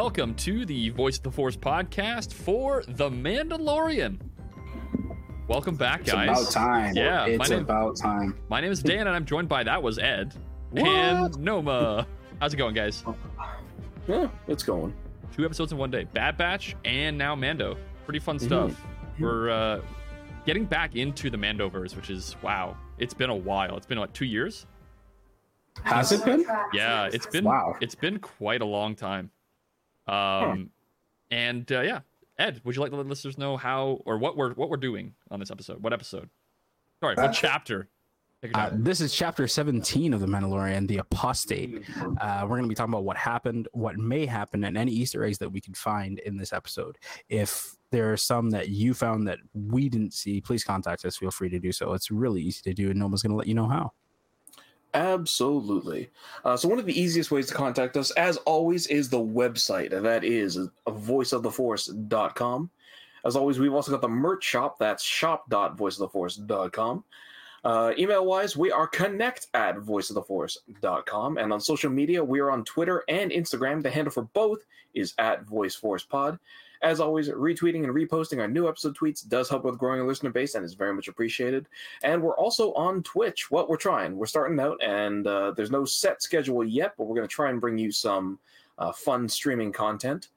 welcome to the Voice of the Force podcast for The Mandalorian. Welcome back, guys. It's guys. about time. Yeah, my it's name- about time. My name is Dan, and I'm joined by that was Ed What? and Noma. How's it going, guys? Yeah, it's going. Two episodes in one day: Bad Batch and now Mando. Pretty fun Mhm. stuff. We're uh, getting back into the Mandoverse, which is wow. It's been a while. It's been what two years? Has it been? Yeah, it's been Wow. it's been quite a long time. Um, and uh, yeah, Ed, would you like to let listeners know how or what we're what we're doing on this episode? What episode? Sorry, what Uh, chapter? Uh, this is chapter 17 of The Mandalorian, The Apostate. Uh, we're going to be talking about what happened, what may happen, and any Easter eggs that we can find in this episode. If there are some that you found that we didn't see, please contact us. Feel free to do so. It's really easy to do, and no one's going to let you know how. Absolutely. Uh, so one of the easiest ways to contact us, as always, is the website, and that is voiceoftheforce.com. As always, we've also got the merch shop. That's shop.voiceoftheforce.com. Uh, email wise, we are connect at voiceoftheforce.com. And on social media, we are on Twitter and Instagram. The handle for both is at VoiceForcePod. As always, retweeting and reposting our new episode tweets does help with growing a listener base and is very much appreciated. And we're also on Twitch. What we're trying, we're starting out, and uh, there's no set schedule yet, but we're going to try and bring you some uh, fun streaming content.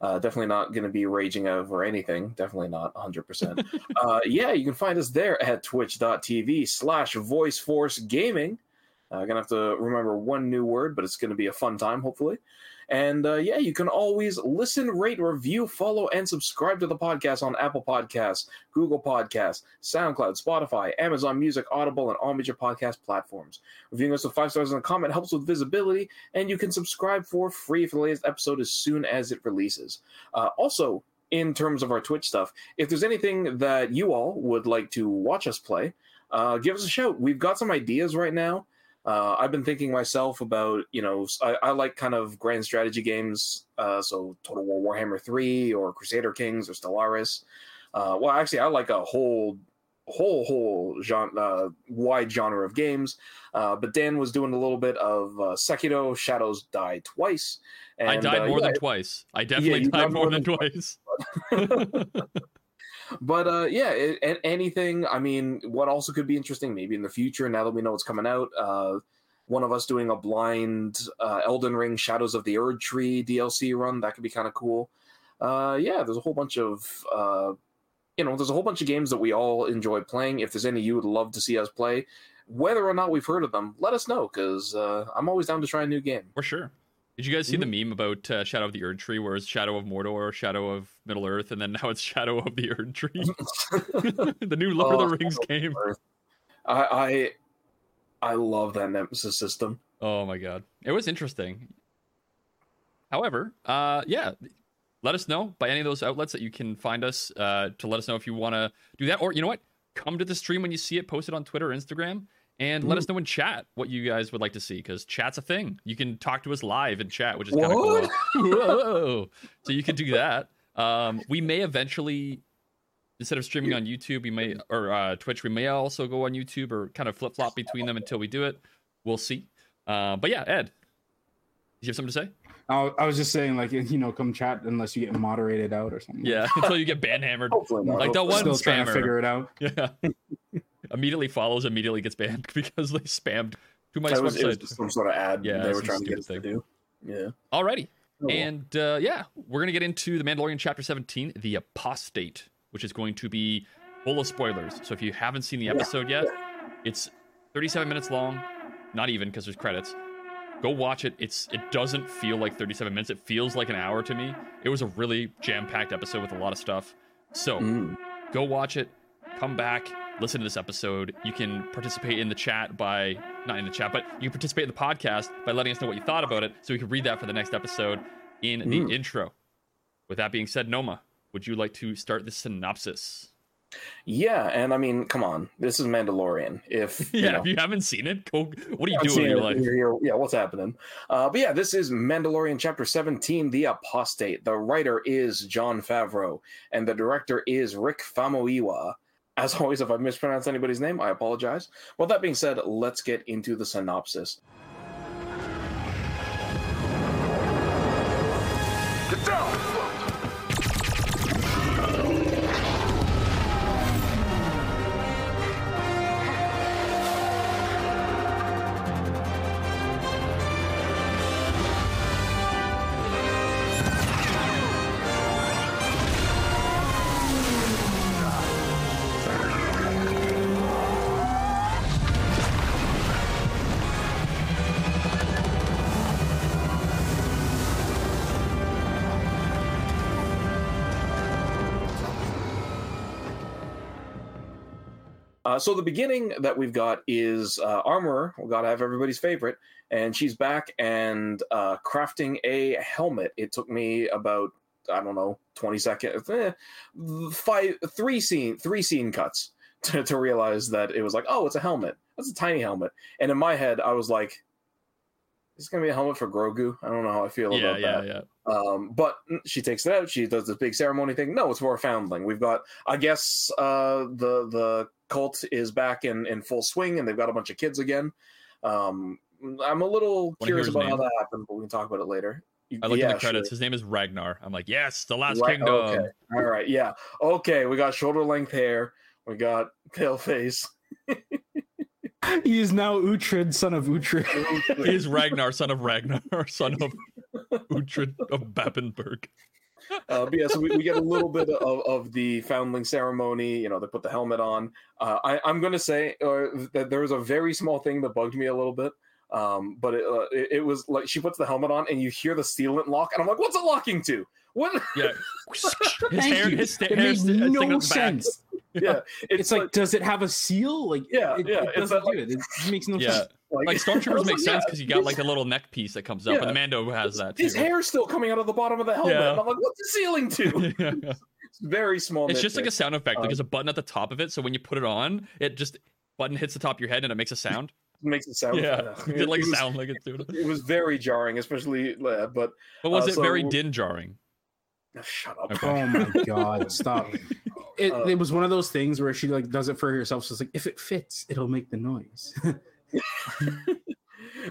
Uh, definitely not going to be raging over anything. Definitely not 100%. uh, yeah, you can find us there at twitch.tv slash voiceforce gaming. I'm going to have to remember one new word, but it's going to be a fun time, hopefully. And uh, yeah, you can always listen, rate, review, follow, and subscribe to the podcast on Apple Podcasts, Google Podcasts, SoundCloud, Spotify, Amazon Music, Audible, and all major podcast platforms. Reviewing us with five stars in a comment helps with visibility, and you can subscribe for free for the latest episode as soon as it releases. Uh, also, in terms of our Twitch stuff, if there's anything that you all would like to watch us play, uh, give us a shout. We've got some ideas right now. Uh, I've been thinking myself about, you know, I, I like kind of grand strategy games, uh, so Total War Warhammer 3 or Crusader Kings or Stellaris. Uh, well, actually, I like a whole, whole, whole genre, uh, wide genre of games. Uh, but Dan was doing a little bit of uh, Sekiro Shadows Die Twice. And, I died more yeah, than twice. I definitely you died died more more than than twice. but uh yeah it, anything i mean what also could be interesting maybe in the future now that we know it's coming out uh one of us doing a blind uh elden ring shadows of the erd tree dlc run that could be kind of cool. Uh yeah there's a whole bunch of uh you know there's a whole bunch of games that we all enjoy playing. If there's any you would love to see us play whether or not we've heard of them let us know because uh i'm always down to try a new game. For sure. Did you guys see the meme about uh, Shadow of the Erd Tree, where it's Shadow of Mordor, Shadow of Middle Earth, and then now it's Shadow of the Erd Tree? the new Lord Oh, of the Rings Shadow game. I i i love that nemesis system. Oh my god, it was interesting. However, uh, yeah, let us know by any of those outlets that you can find us uh, to let us know if you want to do that, or you know what, come to the stream when you see it, post it on Twitter, or Instagram, and let us know in chat what you guys would like to see because chat's a thing. You can talk to us live in chat, which is kind of cool. Whoa! So you can do that. Um, we may eventually. Instead of streaming on YouTube, we may or uh, Twitch, we may also go on YouTube or kind of flip flop between them until we do it. We'll see. Uh, but yeah, Ed, you have something to say? I, I was just saying, like, you know, come chat unless you get moderated out or something. Yeah, until you get ban hammered. hopefully not Like that one Still trying to figure it out. Yeah. Immediately follows, immediately gets banned because they spammed too much That was, it was some sort of ad Yeah, they were trying to get us stupid to do. Yeah. Alrighty. Oh, well. And uh, yeah, we're gonna get into the Mandalorian chapter 17, the apostate, which is going to be full of spoilers. So if you haven't seen the episode yet, it's 37 minutes long, not even because there's credits. Go watch it. It's it doesn't feel like 37 minutes. It feels like an hour to me. It was a really jam-packed episode with a lot of stuff. So Mm. go watch it, come back, listen to this episode. You can participate in the chat by not in the chat, but you can participate in the podcast by letting us know what you thought about it, so we can read that for the next episode in the Mm. intro. With that being said, Noma, would you like to start the synopsis? Yeah, and I mean, come on, this is Mandalorian. If Yeah, you know, if you haven't seen it, go. What are you doing in your life? here, here- yeah, what's happening? Uh, but yeah, this is Mandalorian chapter 17, The Apostate. The writer is Jon Favreau, and the director is Rick Famuyiwa. As always, if I mispronounce anybody's name, I apologize. Well, that being said, let's get into the synopsis. Uh, so the beginning that we've got is uh, armorer. We got to have everybody's favorite, and she's back and uh, crafting a helmet. It took me about I don't know twenty seconds, eh, five, three scene, three scene cuts to, to realize that it was like, oh, it's a helmet. That's a tiny helmet. And in my head, I was like, "Is gonna be a helmet for Grogu?" I don't know how I feel Yeah, about yeah, that. yeah. Um, but she takes it out. She does this big ceremony thing. No, it's for a foundling. We've got, I guess, uh, the the cult is back in in full swing, and they've got a bunch of kids again. Um, I'm a little Wanna curious his about how that happened, but we can talk about it later. I looked yeah, at the credits. sure. His name is Ragnar. I'm like, yes, the last Right, kingdom. Okay. All right. Yeah. Okay. We got shoulder length hair. We got pale face. He is now Uhtred, son of Uhtred. He is Ragnar, son of Ragnar, son of Uhtred of Bebbanburg. Uh, but yeah, so we, we get a little bit of, of the foundling ceremony. You know, they put the helmet on. Uh, I, I'm going to say uh, that there was a very small thing that bugged me a little bit. Um, but it, uh, it, it was like she puts the helmet on and you hear the sealant lock, and I'm like, what's it locking to? What? Yeah. His Thank hair, you. his sta- It hair makes no up back. sense. yeah, It's, like, does it have a seal? Like, Yeah, it, yeah, it doesn't that, do it. It makes no Yeah. sense. like, Like I stormtroopers make like, sense yeah, because you got his- like a little neck piece that comes up, Yeah. and the Mando has that too. his hair's still coming out of the bottom of the helmet. Yeah. And I'm like, what's the ceiling to? Yeah. It's very small. It's just like a sound effect. Like Um, there's a button at the top of it, so when you put it on, it just button hits the top of your head and it makes a sound. makes it sound. Yeah, it like it was- sound like it's doing. it. It was very jarring, especially. Uh, but But was uh, it very din jarring? Shut up. Okay. Oh my god, stop. It, Uh, it was one of those things where she like does it for herself. So it's like if it fits, it'll make the noise.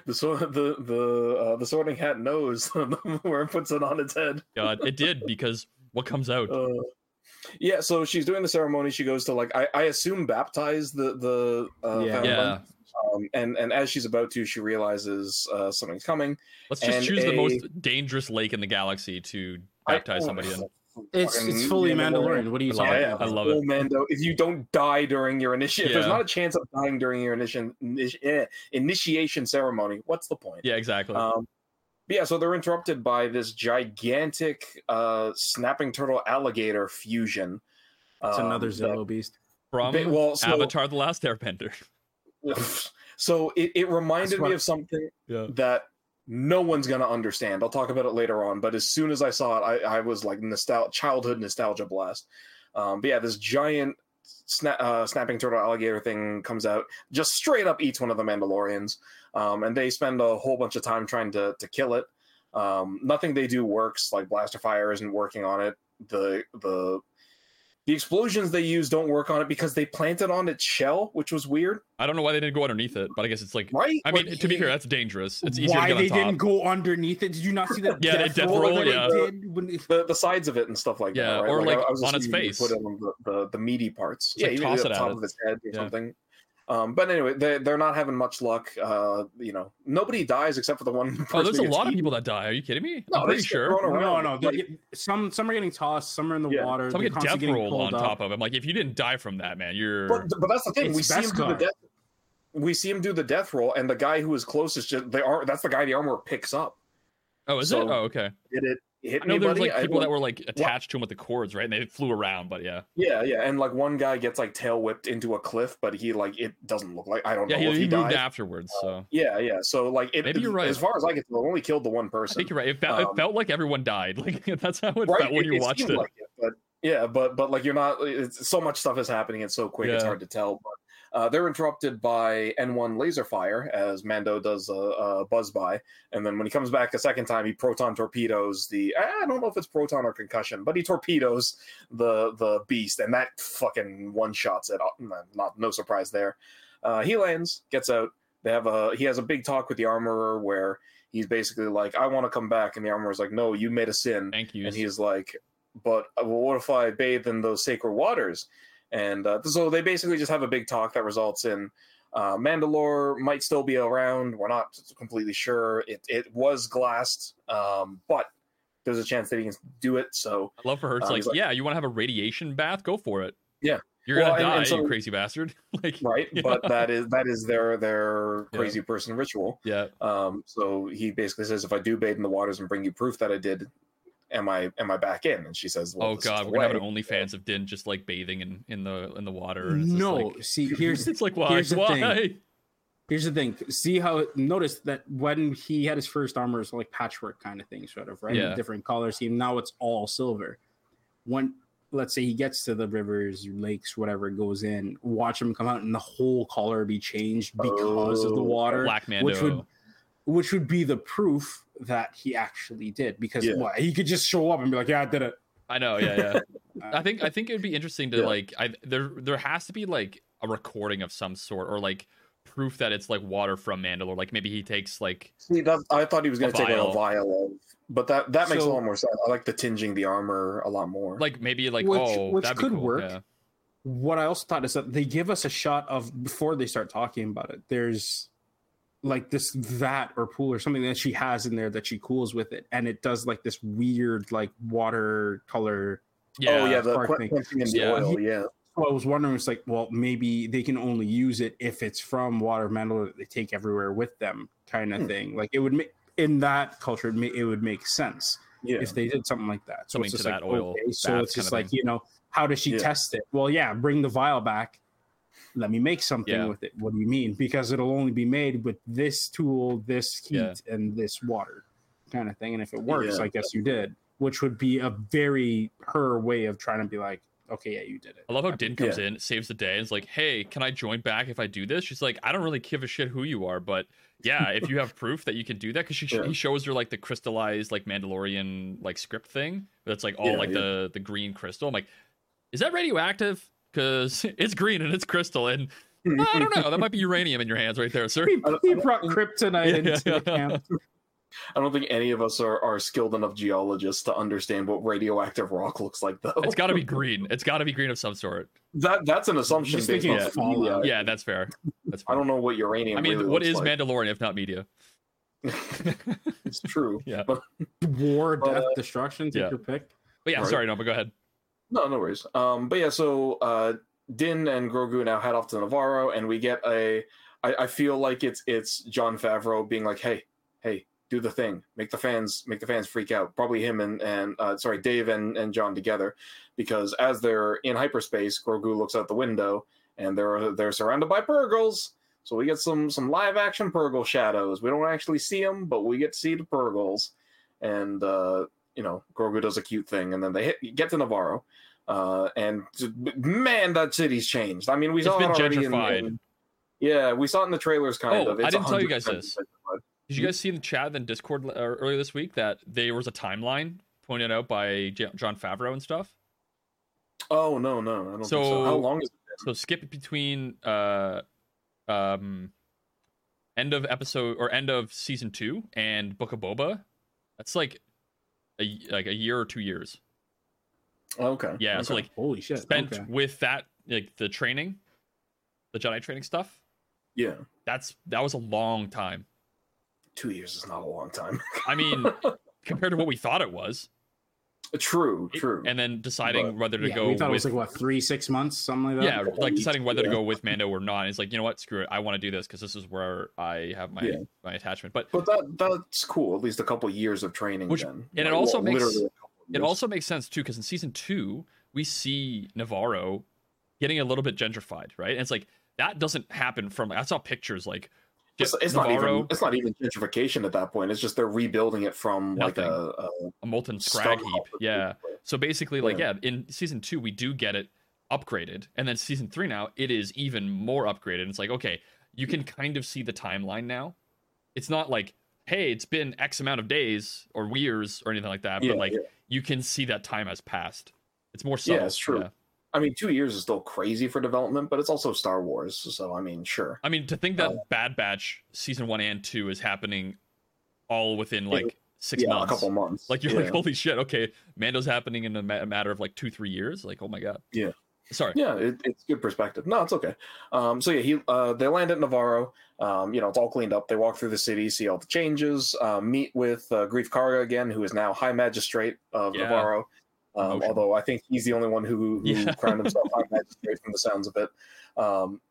the so the the uh, the sorting hat knows where it puts it on its head. God, it did because what comes out? Uh, yeah, so she's doing the ceremony. She goes to like I, I assume baptize the the uh, Yeah. Yeah. Um, and and as she's about to, she realizes uh, something's coming. Let's just and choose the most dangerous lake in the galaxy to baptize I- somebody in. it's it's fully Mandalorian. What are you I love talking. Yeah, yeah. about? I love it. Oh, Mando, if you don't die during your initiation, if there's not a chance of dying during your initiation eh, initiation ceremony, what's the point? Yeah, exactly. Um, yeah, so they're interrupted by this gigantic uh, snapping turtle alligator fusion. It's um, another that- Zillow beast. From ba- well, so- Avatar: The Last Airbender. so it, it reminded That's me of something Yeah. that no one's gonna understand. I'll talk about it later on, but as soon as I saw it, I, I was like nostal- childhood nostalgia blast. Um, but yeah, this giant sna- uh, snapping turtle alligator thing comes out, just straight up eats one of the Mandalorians, um, and they spend a whole bunch of time trying to to kill it. Um, nothing they do works. Like blaster fire isn't working on it. The the the explosions they use don't work on it because they planted on its shell, which was weird, I don't know why they didn't go underneath it, but I guess it's like. right? I mean, Like, to be fair, that's dangerous. It's easier Why to get they top. didn't go underneath it? Did you not see that? Yeah, they death roll, that yeah. Did when it- the, the sides of it and stuff like Yeah, that. Right? or, like, I, I was on its face. put it on the, the, the meaty parts. It's yeah, like even toss the it at top it. of its head or Yeah. something. Um, but anyway, they, they're not having much luck. Uh, you know, nobody dies except for the one. Person Oh, there's a who gets lot of people that die. Are you kidding me? No, I'm they pretty sure. thrown no, no. Like, get- some some are getting tossed. Some are in the Yeah. water. Some they're get constantly death getting roll on up. top of him. Like if you didn't die from that, man, you're. but but that's the thing. It's we see him do the death. We see him do the death roll, and the guy who is closest, just they are. That's the guy the armor picks up. oh, is so- it? Oh, okay. Did it hit I know there's anybody? like people don't- that were like attached to him with the cords, right? And they flew around, but yeah, Yeah, yeah, and like one guy gets like tail whipped into a cliff, but he like it doesn't look like I don't yeah, know if he he, moved died. afterwards. So Yeah, yeah. So like, it, Maybe you're right. As far as I can tell, only killed the one person. I think you're right. It, felt it Um, felt like everyone died. Like that's how it right? felt when It- you it watched it. like it, but yeah, but but like you're not. It's, so much stuff is happening. It's so quick. It's hard to tell. But uh, they're interrupted by N1 laser fire as Mando does a, a buzz by, and then when he comes back a second time, he proton torpedoes the. I don't know if it's proton or concussion, but he torpedoes the the beast, and that fucking one shots it. Not no surprise there. Uh, he lands, gets out. They have a he has a big talk with the armorer where he's basically like, "I want to come back," and the armorer's like, "No, you made a sin." Thank you. and he's like, "But uh, well, what if I bathe in those sacred waters?" And uh, so they basically just have a big talk that results in uh, Mandalore might still be around. We're not completely sure. It it was glassed, um, but there's a chance that he can do it. So I love for her. It's Um, like, like- yeah, you want to have a radiation bath? Go for it. Yeah. You're Well, gonna and- die, and so- you crazy bastard. like, right, Yeah. but that is that is their their Yeah. crazy person ritual. yeah, Um, so he basically says, if I do bathe in the waters and bring you proof that I did, am I am I back in? And she says, well, oh god, the we're gonna have way. an OnlyFans of Din just like bathing in in the in the water. and it's just No, like- see, here's it's like why here's the thing. Here's the thing. See how notice that when he had his first armor, it was like patchwork kind of thing, sort of, right? Yeah. Different colors. He now it's all silver. When let's say he gets to the rivers, lakes, whatever, goes in, watch him come out and the whole color be changed because of the Oh, water. Black Mando. which would which would be the proof that he actually did. Because Yeah. what he could just show up and be like, Yeah, I did it. I know, yeah, yeah. I think I think it would be interesting to Yeah. like I there there has to be like a recording of some sort or like proof that it's like water from Mandalore. Like maybe he takes like See, that, I thought he was going A to take like a vial of, but that that makes So- a lot more sense. I like the tinging the armor a lot more. like maybe like Which- oh which that'd be could cool. work. Yeah. what I also thought is that they give us a shot of before they start talking about it. There's like this vat or pool or something that she has in there that she cools with it, and it does like this weird like water color. Yeah. oh yeah, the qu- thing. quenching in the Yeah. oil. Yeah, So I was wondering, it's like, well, maybe they can only use it if it's from water Mandalore that they take everywhere with them, kind of Hmm. thing. Like it would make in that culture, it, ma- it would make sense yeah. if they did something like that. So Something it's just like, oil okay, so it's just kinda like you know, how does she Yeah. test it? Well, yeah, bring the vial back. Let me make something Yeah. with it. What do you mean? Because it'll only be made with this tool, this heat, Yeah. and this water, kind of thing. And if it works, Yeah. I guess you did. Which would be a very her way of trying to be like, okay, yeah, you did it. I love how Din comes in, saves the day, and is like, "Hey, can I join back if I do this?" She's like, "I don't really give a shit who you are, but yeah, if you have proof that you can do that, because she Yeah. he shows her like the crystallized like Mandalorian like script thing that's like all Yeah, like the the green crystal. I'm like, is that radioactive? Because it's green and it's crystal, and I don't know. That might be uranium in your hands right there, sir. He, he brought kryptonite Yeah, into yeah. the camp. I don't think any of us are, are skilled enough geologists to understand what radioactive rock looks like, though. It's got to be green. It's got to be green of some sort. that. That's an assumption Just based thinking on of media. Fallout. Yeah, that's fair. That's fair. I don't know what uranium. I mean, really what looks is like. Mandalorian if not media? it's true. Yeah. But War, But, death, uh, destruction. Take yeah. your pick. But yeah, Right. sorry, no, but go ahead. No, no worries. Um, but yeah, so uh, Din and Grogu now head off to Navarro, and we get a. I, I feel like it's it's Jon Favreau being like, "Hey, hey, do the thing, make the fans make the fans freak out." Probably him and and uh, sorry, Dave and and John together, because as they're in hyperspace, Grogu looks out the window, and they're they're surrounded by Purrgils. So we get some some live action Purrgil shadows. We don't actually see them, but we get to see the Purrgils, and uh, you know, Grogu does a cute thing, and then they hit, get to Navarro. Uh, and man, that city's changed. I mean, we It's saw been it already in- gentrified. in- yeah, we saw it in the trailers, kind Oh, of. I didn't tell you guys 100% this. gentrified. Did you guys see in the chat and Discord uh, earlier this week that there was a timeline pointed out by J- Jon Favreau and stuff? Oh no, no, I don't So- think so. How long is it? So skip between uh, um, end of episode or end of season two and Book of Boba. That's like a like a year or two years. Oh, okay. Yeah, so like Holy shit. spent okay. with that like the training, the Jedi training stuff. yeah, That's that was a long time. two years is not a long time. I mean, compared to what we thought it was, Uh, true, true. and then deciding But- whether to Yeah, go we thought it was like what three, six months, something like that. yeah, like deciding whether to go with Mando or not. It's like you know what, screw it, I want to do this because this is where I have my Yeah. my attachment. But but that that's cool. At least a couple years of training. Which- then. and it also well, makes- literally a couple it also makes sense too because in season two we see Navarro getting a little bit gentrified, right? And it's like that doesn't happen from. I saw pictures like It's, it's not even. It's not even gentrification at that point. It's just they're rebuilding it from like a, a a molten scrag heap. Yeah. So basically, like, Yeah. yeah. in season two, we do get it upgraded. And then season three now, it is even more upgraded. It's like, okay, you can kind of see the timeline now. It's not like, hey, it's been X amount of days or years or anything like that, Yeah, but like you can see that time has passed. It's more subtle. Yeah, it's true. I mean, two years is still crazy for development, but it's also Star Wars. So I mean, sure. I mean, to think that Uh, Bad Batch season one and two is happening all within like six yeah, months. a couple months. Like you're yeah. like, holy shit, okay, Mando's happening in a, ma- a matter of like two, three years. Like, oh my god. Yeah. Sorry. yeah, it, it's good perspective. No, it's okay. Um, so yeah, he uh, they land at Navarro. Um, you know, it's all cleaned up. They walk through the city, see all the changes, uh, meet with uh, Greef Karga again, who is now High Magistrate of Yeah. Navarro. Um, although I think he's the only one who, who Yeah. crowned himself High Magistrate from the sounds of it. Um,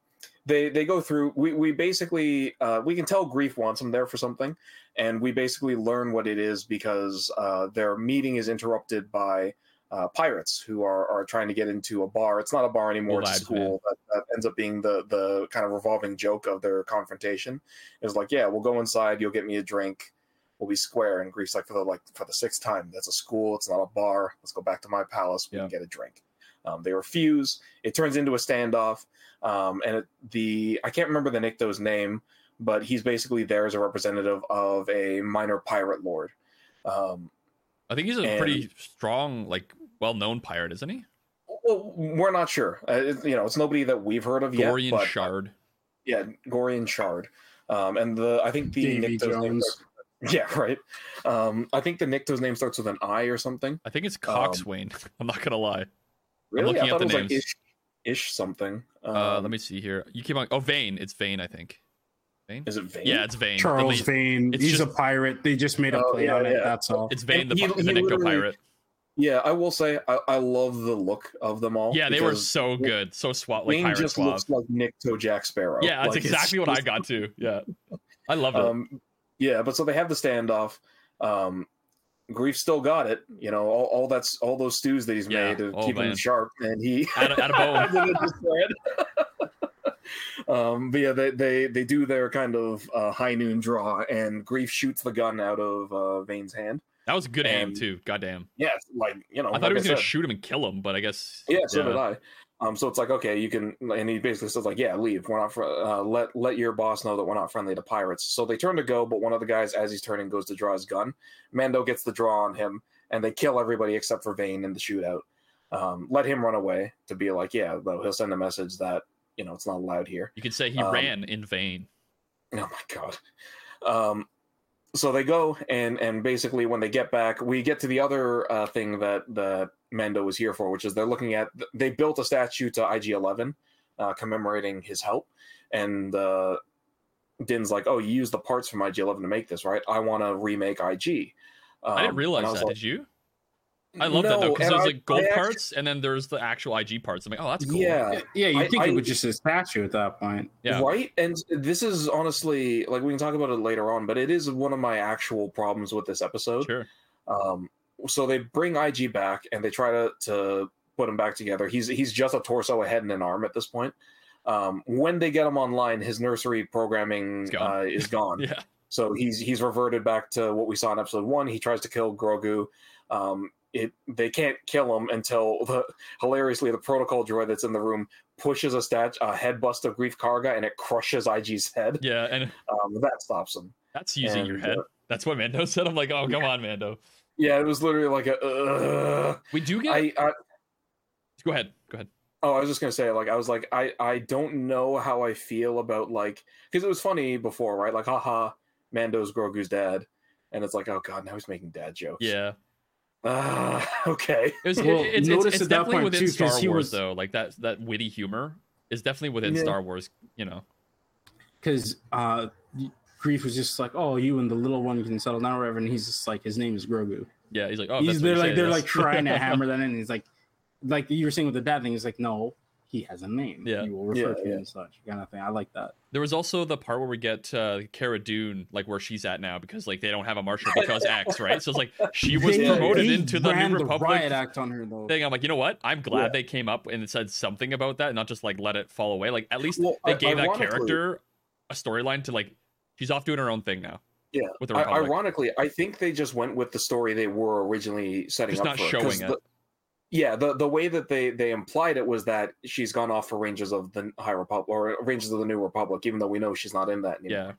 they they go through. We we basically uh, we can tell Greef wants him there for something, and we basically learn what it is because uh, their meeting is interrupted by. Uh, pirates who are, are trying to get into a bar. It's not a bar anymore. It's a school. That, that ends up being the the kind of revolving joke of their confrontation. Is like, yeah, we'll go inside. You'll get me a drink. We'll be square. And Greef's like for the like for the sixth time. That's a school. It's not a bar. Let's go back to my palace. We Yeah. can get a drink. Um, they refuse. It turns into a standoff. Um, and it, the I can't remember the Nikto's name, but he's basically there as a representative of a minor pirate lord. Um, I think he's a And- pretty strong, like well-known pirate, isn't he? well, we're not sure. Uh, it- you know, it's nobody that we've heard of Dorian yet. but- Shard. Yeah, Gorian Shard. Um, and the I think the Davy Nikto's name Jones. Starts- yeah, right. Um, I think the Nikto's name starts with an I or something. I think it's Um, Coxswain. I'm not gonna lie. Really? looking I at thought the it was names. like ish, ish something. Um, Uh, let me see here. You keep on. Oh, Vane. It's Vane, I think. Vane. Is it Vane? Yeah, it's Vane. Charles Vane. it's He's just- a pirate. They just made a Oh, yeah, on it. yeah. That's all. It's Vane, And the, he- the he Nikto pirate. Yeah, I will say I, I love the look of them all. Yeah, they were so good, so swat like Vane pirate just suave. looks like Nikto Jack Sparrow. Yeah, that's Like, exactly what I got to. Yeah, I love it. Um, yeah, but so they have the standoff. Um, Greef still got it. You know, all, all that's all those stews that he's Yeah. made to Oh, keep man. him sharp, and he Add a- add a bone. Look at this thread. um, but yeah, they, they they do their kind of uh, high noon draw, and Greef shoots the gun out of uh, Vane's hand. that was a good aim and- too. Goddamn. Yeah, like you know, I like thought he was gonna said. shoot him and kill him, but I guess. Yeah, so did I. Um, so it's like okay, you can, and he basically says like, yeah, leave. We're not. Fr- uh, let let your boss know that we're not friendly to pirates. So they turn to go, but one of the guys, as he's turning, goes to draw his gun. Mando gets the draw on him, and they kill everybody except for Vane in the shootout. Um, let him run away to be like, yeah, though he'll send a message that you know it's not allowed here. You could say he Um, ran in vain. Oh my god. Um, so they go and and basically when they get back, we get to the other uh, thing that that Mando was here for, which is they're looking at they built a statue to IG Eleven, uh, commemorating his help, and uh, Din's like, oh, you used the parts from IG Eleven to make this, right? I want to remake IG. Um, I didn't realize was that. like, Did you? I love that though "No," because and there's I- like gold actually- parts and then there's the actual IG parts. I'm like, oh, that's cool. Yeah, Yeah, you think I- it was just a statue at that point. Yeah. Right? And this is honestly like we can talk about it later on, but it is one of my actual problems with this episode. Sure. Um, so they bring IG back and they try to to put him back together. He's he's just a torso, a head, and an arm at this point. Um, when they get him online, his nursery programming gone. uh, is gone. Yeah. So he's he's reverted back to what we saw in episode one. He tries to kill Grogu. Um, it they can't kill him until the hilariously the protocol droid that's in the room pushes a stat a head bust of Greef Karga and it crushes IG's head. Yeah, and Um, that stops him. that's using your head. uh, That's what Mando said. I'm like, oh, come on, Mando. Yeah, it was literally like a. Uh, We do get. I, I Go ahead. Go ahead. Oh, I was just gonna say, like, I was like, I, I don't know how I feel about like, because it was funny before, right? Like, haha, Mando's Grogu's dad, and it's like, oh god, now he's making dad jokes. Yeah. Ah, okay. It was, Well, it's, it's, it's definitely point, within too, 'cause Star Wars was- though. Like that that witty humor is definitely within Yeah. Star Wars. You know. because uh, Greef was just like, "Oh, you and the little one can settle down, or whatever." And he's just like, his name is Grogu. Yeah, he's like, oh, he's they're like they're yes. like trying to hammer that in. And he's like, like you were saying with the dad thing. He's like, no, he has a name. Yeah. you will refer Yeah, to yeah. him as such kind of thing. I like that. There was also the part where we get uh, Cara Dune, like where she's at now, because like they don't have a marshal because X, right? So it's like she was They- promoted they into the ran New Republic riot act on her though. thing. I'm like, you know what? I'm glad Yeah. they came up and said something about that, and not just like let it fall away. Like at least Well, they I- gave that character a storyline to like she's off doing her own thing now Yeah. with the Republic. ironically, I think they just went with the story they were originally setting Just up not for. showing it. the- yeah, the the way that they they implied it was that she's gone off for Rangers of the High Republic or Rangers of the New Republic, even though we know she's not in that anymore.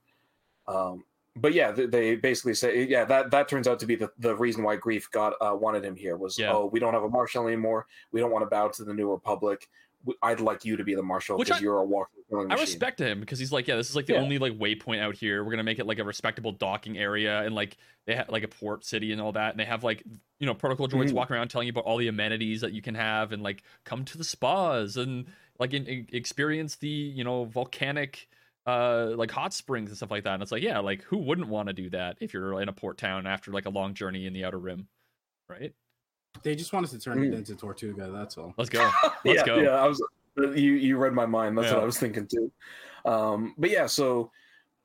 yeah, Um, but yeah, they, they basically say, yeah, that that turns out to be the, the reason why Greef got uh, wanted him here was, Yeah. oh, we don't have a marshal anymore. We don't want to bow to the New Republic. I'd like you to be the marshal because you're a walking I machine. respect him because he's like, yeah, this is like the Yeah. only like waypoint out here. We're gonna make it like a respectable docking area and like they have like a port city and all that, and they have like you know protocol droids Mhm. walking around telling you about all the amenities that you can have and like come to the spas and like in, in- experience the you know volcanic uh like hot springs and stuff like that. And it's like, yeah, like who wouldn't want to do that if you're in a port town after like a long journey in the outer rim, right? They just wanted to turn it Mm. into Tortuga. That's all. Let's go. Let's yeah, go. yeah. I was you you read my mind. That's Yeah. what I was thinking too. Um, but yeah, so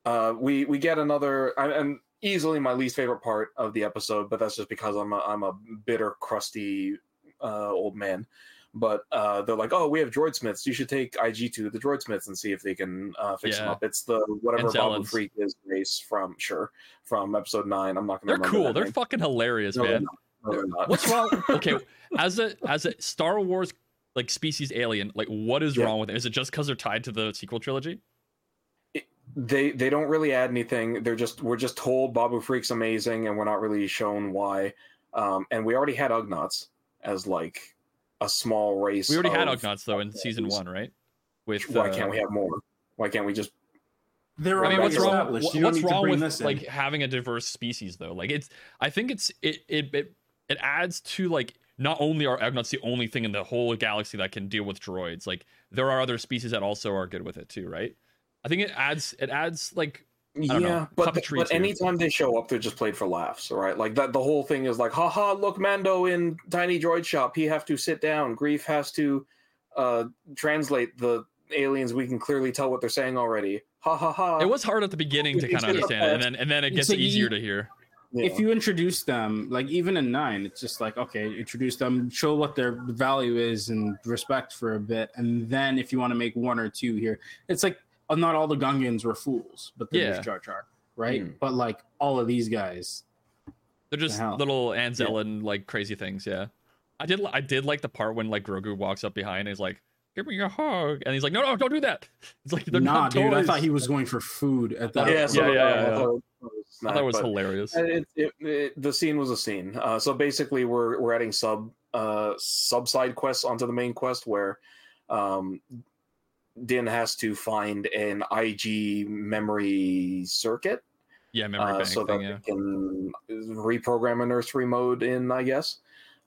uh, we we get another I- and easily my least favorite part of the episode, but that's just because I'm a, I'm a bitter, crusty uh, old man. But uh, they're like, oh, we have droid smiths. You should take IG to the droid smiths and see if they can uh, fix them up. It's the whatever And Babu Frik is race from sure from episode nine. I'm not gonna. They're remember cool. that They're name. fucking hilarious, No, they're man. Not. No, they're. What's wrong? Okay, as a as a Star Wars like species alien, like what is Yeah. wrong with it? Is it just because they're tied to the sequel trilogy? they they don't really add anything. They're just we're just told Babu Frik's amazing, and we're not really shown why. Um, and we already had Ugnaughts as like a small race. We already had of- Ugnaughts though in season one, right? With Why uh, can't we have more? Why can't we just? There are I mean, what's wrong? established. wh- You don't What's wrong with this in. like having a diverse species though? Like it's, I think it's it it it, it adds to like not only are Ugnaughts the only thing in the whole galaxy that can deal with droids. Like there are other species that also are good with it too, right? I think it adds it adds like don't know, Yeah, but puppetry but too. anytime they show up, they're just played for laughs, right? Like that. The whole thing is like, haha, look, Mando in tiny droid shop. He have to sit down. Greef has to uh translate the aliens. We can clearly tell what they're saying already. Ha ha ha. it was hard at the beginning to kind of understand it, and then and then it gets So you- easier to hear. Yeah. if you introduce them, like even in nine, it's just like okay, introduce them, show what their value is and respect for a bit, and then if you want to make one or two here, it's like uh, not all the Gungans were fools, but then Yeah. there's Jar Jar, right? Mm. But like all of these guys, They're just hell? little Anzellan like crazy things. Yeah, I did. I did like the part when like Grogu walks up behind and he's like, "Give me a hug," and he's like, "No, no, don't do that." It's like they're nah, not dude, I thought he was going for food at that. yeah, point. so Yeah, yeah, yeah, I yeah. thought it was a I snack, thought it was hilarious. It, it, it, the scene was a scene. Uh, so basically, we're we're adding sub uh, sub side quests onto the main quest where um, Din has to find an IG memory circuit Yeah, memory uh, bank so thing. that Yeah. they can reprogram a nursery mode in, I guess.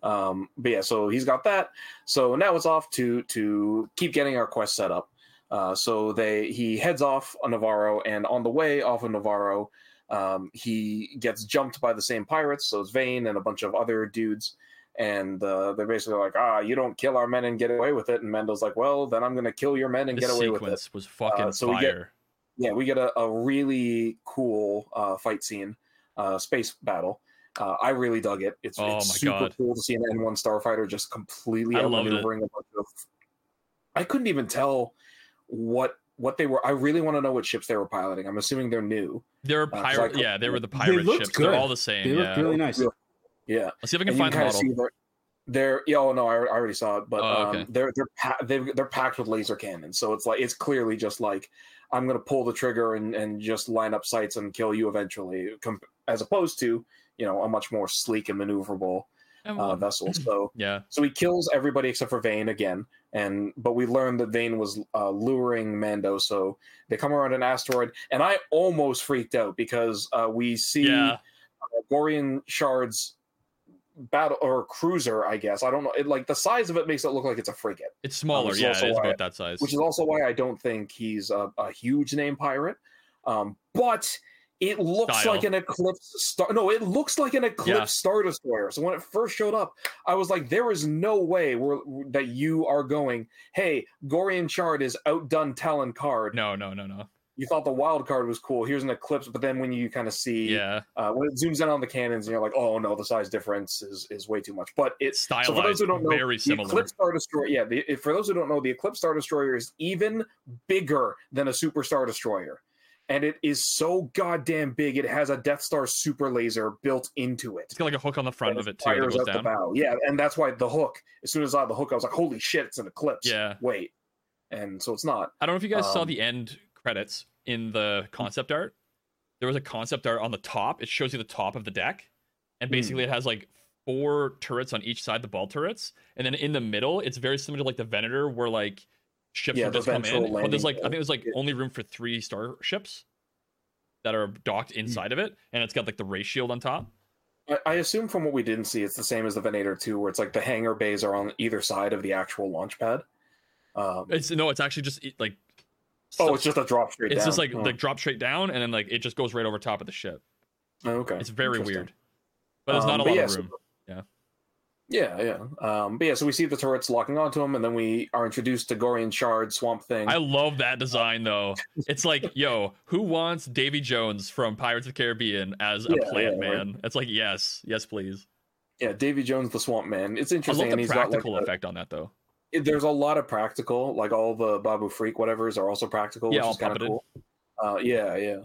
Um, but yeah, so he's got that. So now it's off to to keep getting our quest set up. Uh, so they he heads off on Navarro, and on the way off of Navarro, um, he gets jumped by the same pirates. So it's Vane and a bunch of other dudes, and uh, they're basically like, "Ah, you don't kill our men and get away with it." And Mendel's like, "Well, then I'm gonna kill your men and This get away with it." sequence was fucking Uh, so we get- fire. yeah, we get a, a really cool uh, fight scene, uh, space battle. Uh, I really dug it. It's, Oh it's super God. cool to see an N1 starfighter just completely I outmaneuvering a bunch of. I couldn't even tell what what they were. I really want to know what ships they were piloting. I'm assuming they're new. They're 'cause pirate. I- Yeah, they were the pirate looked ships. They're all the same. They yeah. look really nice. Yeah, Let's see if I can and find the kind of model. see they're, they're yeah. Oh no, I, I already saw it, but Oh, okay. um, they're they're pa- they they're packed with laser cannons. So it's like it's clearly just like I'm gonna pull the trigger and and just line up sights and kill you eventually, com- as opposed to you know a much more sleek and maneuverable uh, vessel. So yeah, so he kills everybody except for Vane again, and but we learned that Vane was uh, luring Mando. So they come around an asteroid, and I almost freaked out because uh, we see yeah. uh, Gorian Shard's battle or cruiser, I guess. I don't know. It, like the size of it makes it look like it's a frigate, It's smaller. which yeah, it is about that size. which is also why I don't think he's a, a huge name pirate. Um, but it looks Style. like an Eclipse star. No, it looks like an Eclipse Yeah. Star Destroyer. So when it first showed up, I was like, there is no way we're, that you are going. Hey, Gorian Shard is outdone Talon Card. no, no, no, no. You thought the wild card was cool. Here's an Eclipse, but then when you kind of see Yeah, uh, when it zooms in on the cannons, and you're like, oh no, the size difference is, is way too much. But it's it's so for those who don't know, very the similar. Eclipse Star Destroyer, yeah, the, for those who don't know, the Eclipse Star Destroyer is even bigger than a Super Star Destroyer, and it is so goddamn big. It has a Death Star super laser built into it. It's got like a hook on the front that of it too that fires goes out the bow. Yeah, and that's why the hook. As soon as I saw the hook, I was like, holy shit, it's an Eclipse. Yeah. wait, and so it's not. I don't know if you guys saw Um, the end credits in the concept art. There was a concept art on the top. It shows you the top of the deck, Hmm. and basically it has like four turrets on each side, the ball turrets, and then in the middle, it's very similar to like the Venator, where like ships Yeah, the just come in. But there's like I think there's like only room for three starships that are docked Hmm. inside of it, and it's got like the ray shield on top. I, I assume from what we didn't see, it's the same as the Venator 2, where it's like the hangar bays are on either side of the actual launch pad. Um, It's no, it's actually just like oh, so- it's just a drop straight it's down. just like Oh, like drop straight down, and then like it just goes right over top of the ship. okay. It's very weird, but there's Um, not a lot yeah, of so- room. Yeah. Yeah, yeah. Um, but yeah, so we see the turrets locking onto him, and then we are introduced to Gorian Shard, Swamp Thing. I love that design though. It's like, yo, who wants Davy Jones from Pirates of the Caribbean as a Yeah, plant yeah, man? It's like, yes, yes, please. yeah, Davy Jones, the Swamp Man. It's I interesting. love and the he's got, like, practical a- effect on that though. it- there's a lot of practical, like all the Babu Frik whatevers are also practical, Yeah, which all is kind of puppeted. cool. Uh, yeah, yeah.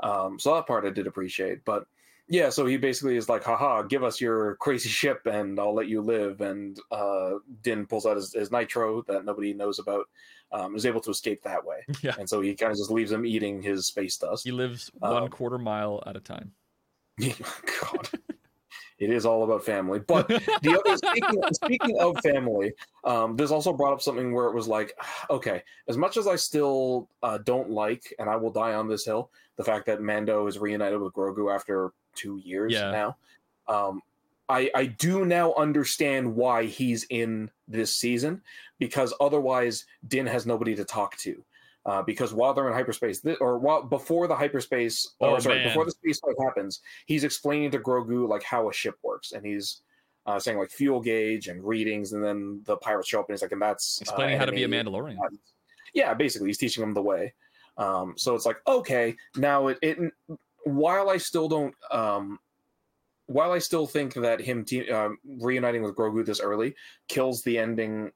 Um, so that part I did appreciate, but yeah, so he basically is like, haha, give us your crazy ship and I'll let you live. And uh, Din pulls out his, his nitro that nobody knows about, um, is able to escape that way. Yeah. And so he kind of just leaves him eating his space dust. He lives Um, one quarter mile at a time. God. It is all about family. But the other speaking, speaking of family, um, this also brought up something where it was like, okay, as much as I still uh, don't like, and I will die on this hill, the fact that Mando is reunited with Grogu after two years Yeah. now, um, I, I do now understand why he's in this season because otherwise Din has nobody to talk to. Uh, because while they're in hyperspace, th- or while before the hyperspace, Oh, or sorry, man. before the space fight happens, he's explaining to Grogu like how a ship works, and he's uh, saying like fuel gauge and readings, and then the pirates show up, and he's like, and that's uh, Explaining how to be a Mandalorian. yeah, basically, he's teaching him the way. Um, so it's like, okay, now it, it while I still don't, um, while I still think that him te- um, reuniting with Grogu this early kills the ending,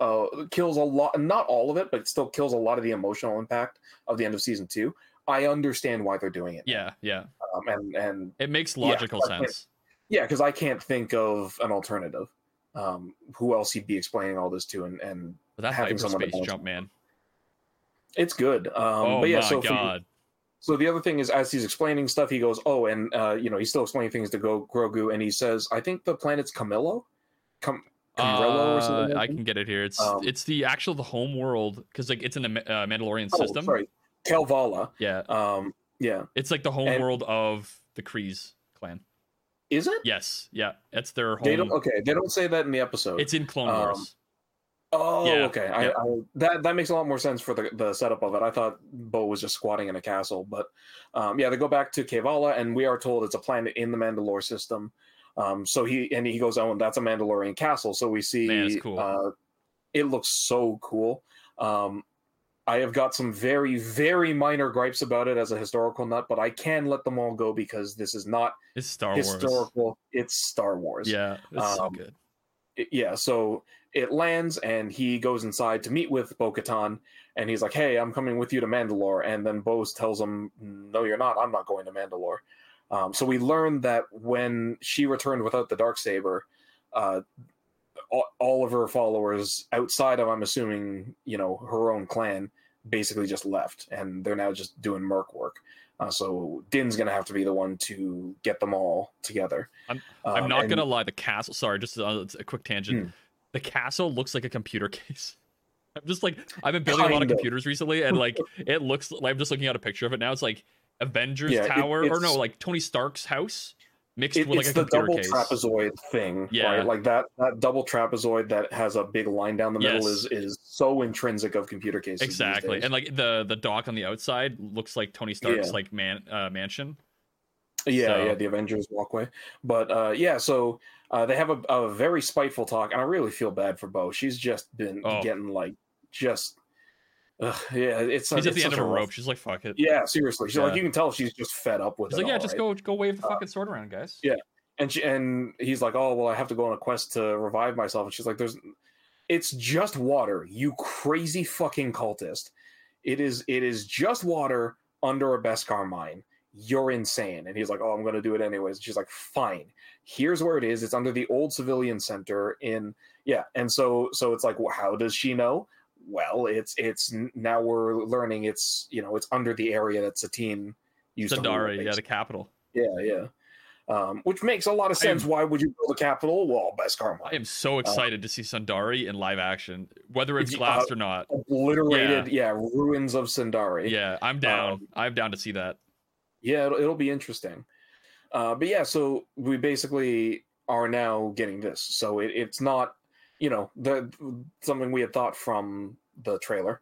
uh, kills a lot, not all of it, but it still kills a lot of the emotional impact of the end of season two. I understand why they're doing it. Yeah, yeah. um, and and It makes logical think- sense. yeah, because I can't think of an alternative. Um, who else he'd be explaining all this to, and and But that having someone to jump, man. it's good. Um, oh but yeah, my so god. So the other thing is, as he's explaining stuff, he goes, "Oh, and uh, you know, he's still explaining things to Go Grogu, and he says, I think the planet's Camillo, Cam- Camarillo or Uh, something. I like that? can get it here. It's Um, it's the actual the home world because like it's in the uh, Mandalorian Oh, system. sorry, Kalevala. Yeah, Um, yeah, it's like the home And- world of the Kryze clan. is it? Yes, yeah, it's their home. They don't. Okay, they don't say that in the episode. It's in Clone Um, Wars. Oh, yeah, okay. I, yeah. I, that that makes a lot more sense for the the setup of it. I thought Bo was just squatting in a castle, but um, yeah, they go back to Kevala, and we are told it's a planet in the Mandalore system. Um, so he and he goes, "Oh, and that's a Mandalorian castle." So we see, Man, cool. uh, it looks so cool. Um, I have got some very, very minor gripes about it as a historical nut, but I can let them all go because this is not It's Star Wars. historical. It's Star Wars. Yeah, it's so Um, good. it- yeah, so it lands and he goes inside to meet with Bo Katan and he's like, Hey, I'm coming with you to Mandalore. And then Bose tells him, No, you're not. I'm not going to Mandalore. Um, so we learned that when she returned without the dark saber, uh, all, all of her followers outside of, I'm assuming, you know, her own clan, basically just left, and they're now just doing merc work. Uh, so Din's gonna have to be the one to get them all together. I'm- Um, I'm not and- gonna lie. The castle. Sorry, just a, a quick tangent. Hmm. The castle looks like a computer case. I'm just like I've been building a lot of of. computers recently, and like it looks. like I'm just looking at a picture of it now. It's like Avengers Yeah, it- Tower, or no, like Tony Stark's house mixed It, with it's like a the computer double case. trapezoid thing, Yeah. right? Like that that double trapezoid that has a big line down the middle is is so intrinsic of computer cases. Exactly, and like the the dock on the outside looks like Tony Stark's Yeah. like man uh, mansion. Yeah, so- yeah, the Avengers walkway. But uh, yeah, so uh, they have a, a very spiteful talk, and I really feel bad for Bo. She's just been Oh. getting like just, ugh, yeah, it's He's at the end of a rough- rope. She's like, "Fuck it." Yeah, seriously, she's Yeah. like you can tell she's just fed up with He's it. like, "Yeah, all, just right? go go wave the fucking sword around, guys." yeah. and she and he's like, "Oh well, I have to go on a quest to revive myself." And she's like, "There's, it's just water, you crazy fucking cultist. It is, it is just water under a Beskar mine. You're insane." And he's like, "Oh, I'm going to do it anyways." And she's like, "Fine. Here's where it is. It's under the old civilian center in yeah." And so, so it's like, well, how does she know? Well, it's it's now we're learning it's you know it's under the area that Satine used to rule, Sundari, yeah, the capital. Yeah, yeah. Um, which makes a lot of I am- sense. Why would you build a capital? Well, Beskar I am so excited to see Sundari in live action, whether it's Uh, or not. Obliterated, yeah. ruins of Sundari. Yeah, I'm down. Um, I'm down to see that. Yeah, it'll, it'll be interesting. Uh, but yeah, so we basically are now getting this. So it, it's not, you know, the something we had thought from the trailer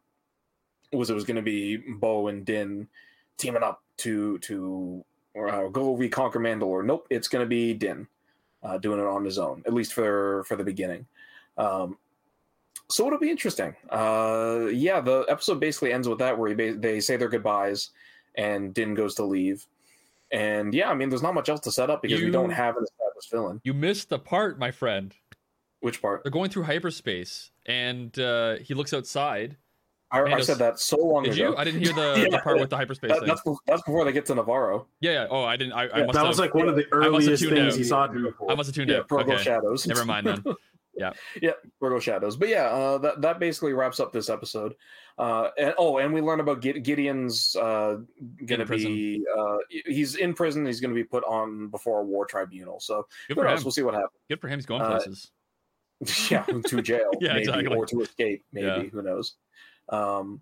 was it was going to be Bo and Din teaming up to to uh, go reconquer Mandalore. Nope, it's going to be Din. uh, doing it on his own, at least for for the beginning. Um, so it'll be interesting. Uh, yeah, the episode basically ends with that, where he ba- they say their goodbyes, and Din goes to leave. And yeah, I mean, there's not much else to set up because we don't have an established villain. You missed the part, my friend. Which part? They're going through hyperspace, and uh, he looks outside. I, I said that so long Did ago. you? I didn't hear the, the part with the hyperspace That- thing. that's, that's before they get to Navarro. Yeah, yeah. Oh, I didn't. I, I Yeah, must that have. was like one of the I must have earliest things out. he saw do. I must have tuned Yeah, out. Purrgil Okay. Shadows. Never mind then. yeah, yeah, Purrgil Shadows. But yeah, uh, that that basically wraps up this episode. Uh, and oh, and we learn about Gideon's uh, gonna be uh, he's in prison. He's gonna be put on before a war tribunal. So Good who for knows? him. We'll see what happens. Good for him. He's going Uh, places. yeah, to jail, Yeah, maybe, exactly. or to escape, maybe. Yeah. Who knows? Um,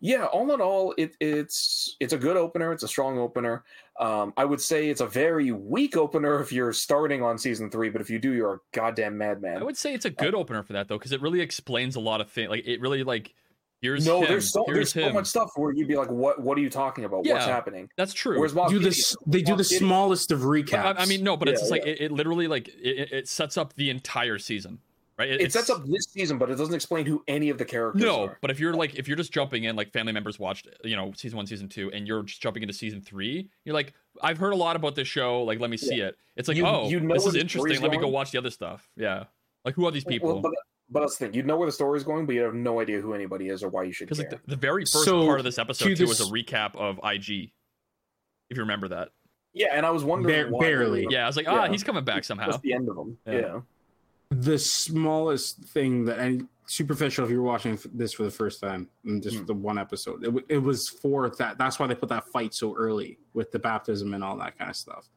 yeah, all in all, it, it's it's a good opener. It's a strong opener. Um, I would say it's a very weak opener if you're starting on season three, but if you do, you're a goddamn madman. I would say it's a good opener for that though, because it really explains a lot of things. Like it really like here's no, him, there's so here's there's so much stuff where you'd be like, "What? What are you talking about? What's happening?" That's true. Where's Moff Do Gideon? this. They do Moff the Gideon? smallest of recaps. I, I mean, no, but it's Yeah, just like it, it literally like it, it sets up the entire season, right? It sets up this season, but it doesn't explain who any of the characters No, are. but if you're like if you're just jumping in, like family members watched, you know, season one, season two, and you're just jumping into season three, you're like, I've heard a lot about this show. Like, let me see it. It's like, You- oh, you know this is interesting. story's Let me go watch the other stuff. Yeah, like who are these people? Well, but, but that's the thing. You know where the story's going, but you have no idea who anybody is or why you should care. Because like the, the very first So, part of this episode to too was a recap of IG. If you remember that, yeah, and I was wondering Bar- why barely. yeah, I was like, ah, Yeah. he's coming back somehow. Just the end of them. Yeah. Yeah. The smallest thing that and superficial if you're watching this for the first time and just Hmm. the one episode it, it was for that that's why they put that fight so early with the baptism and all that kind of stuff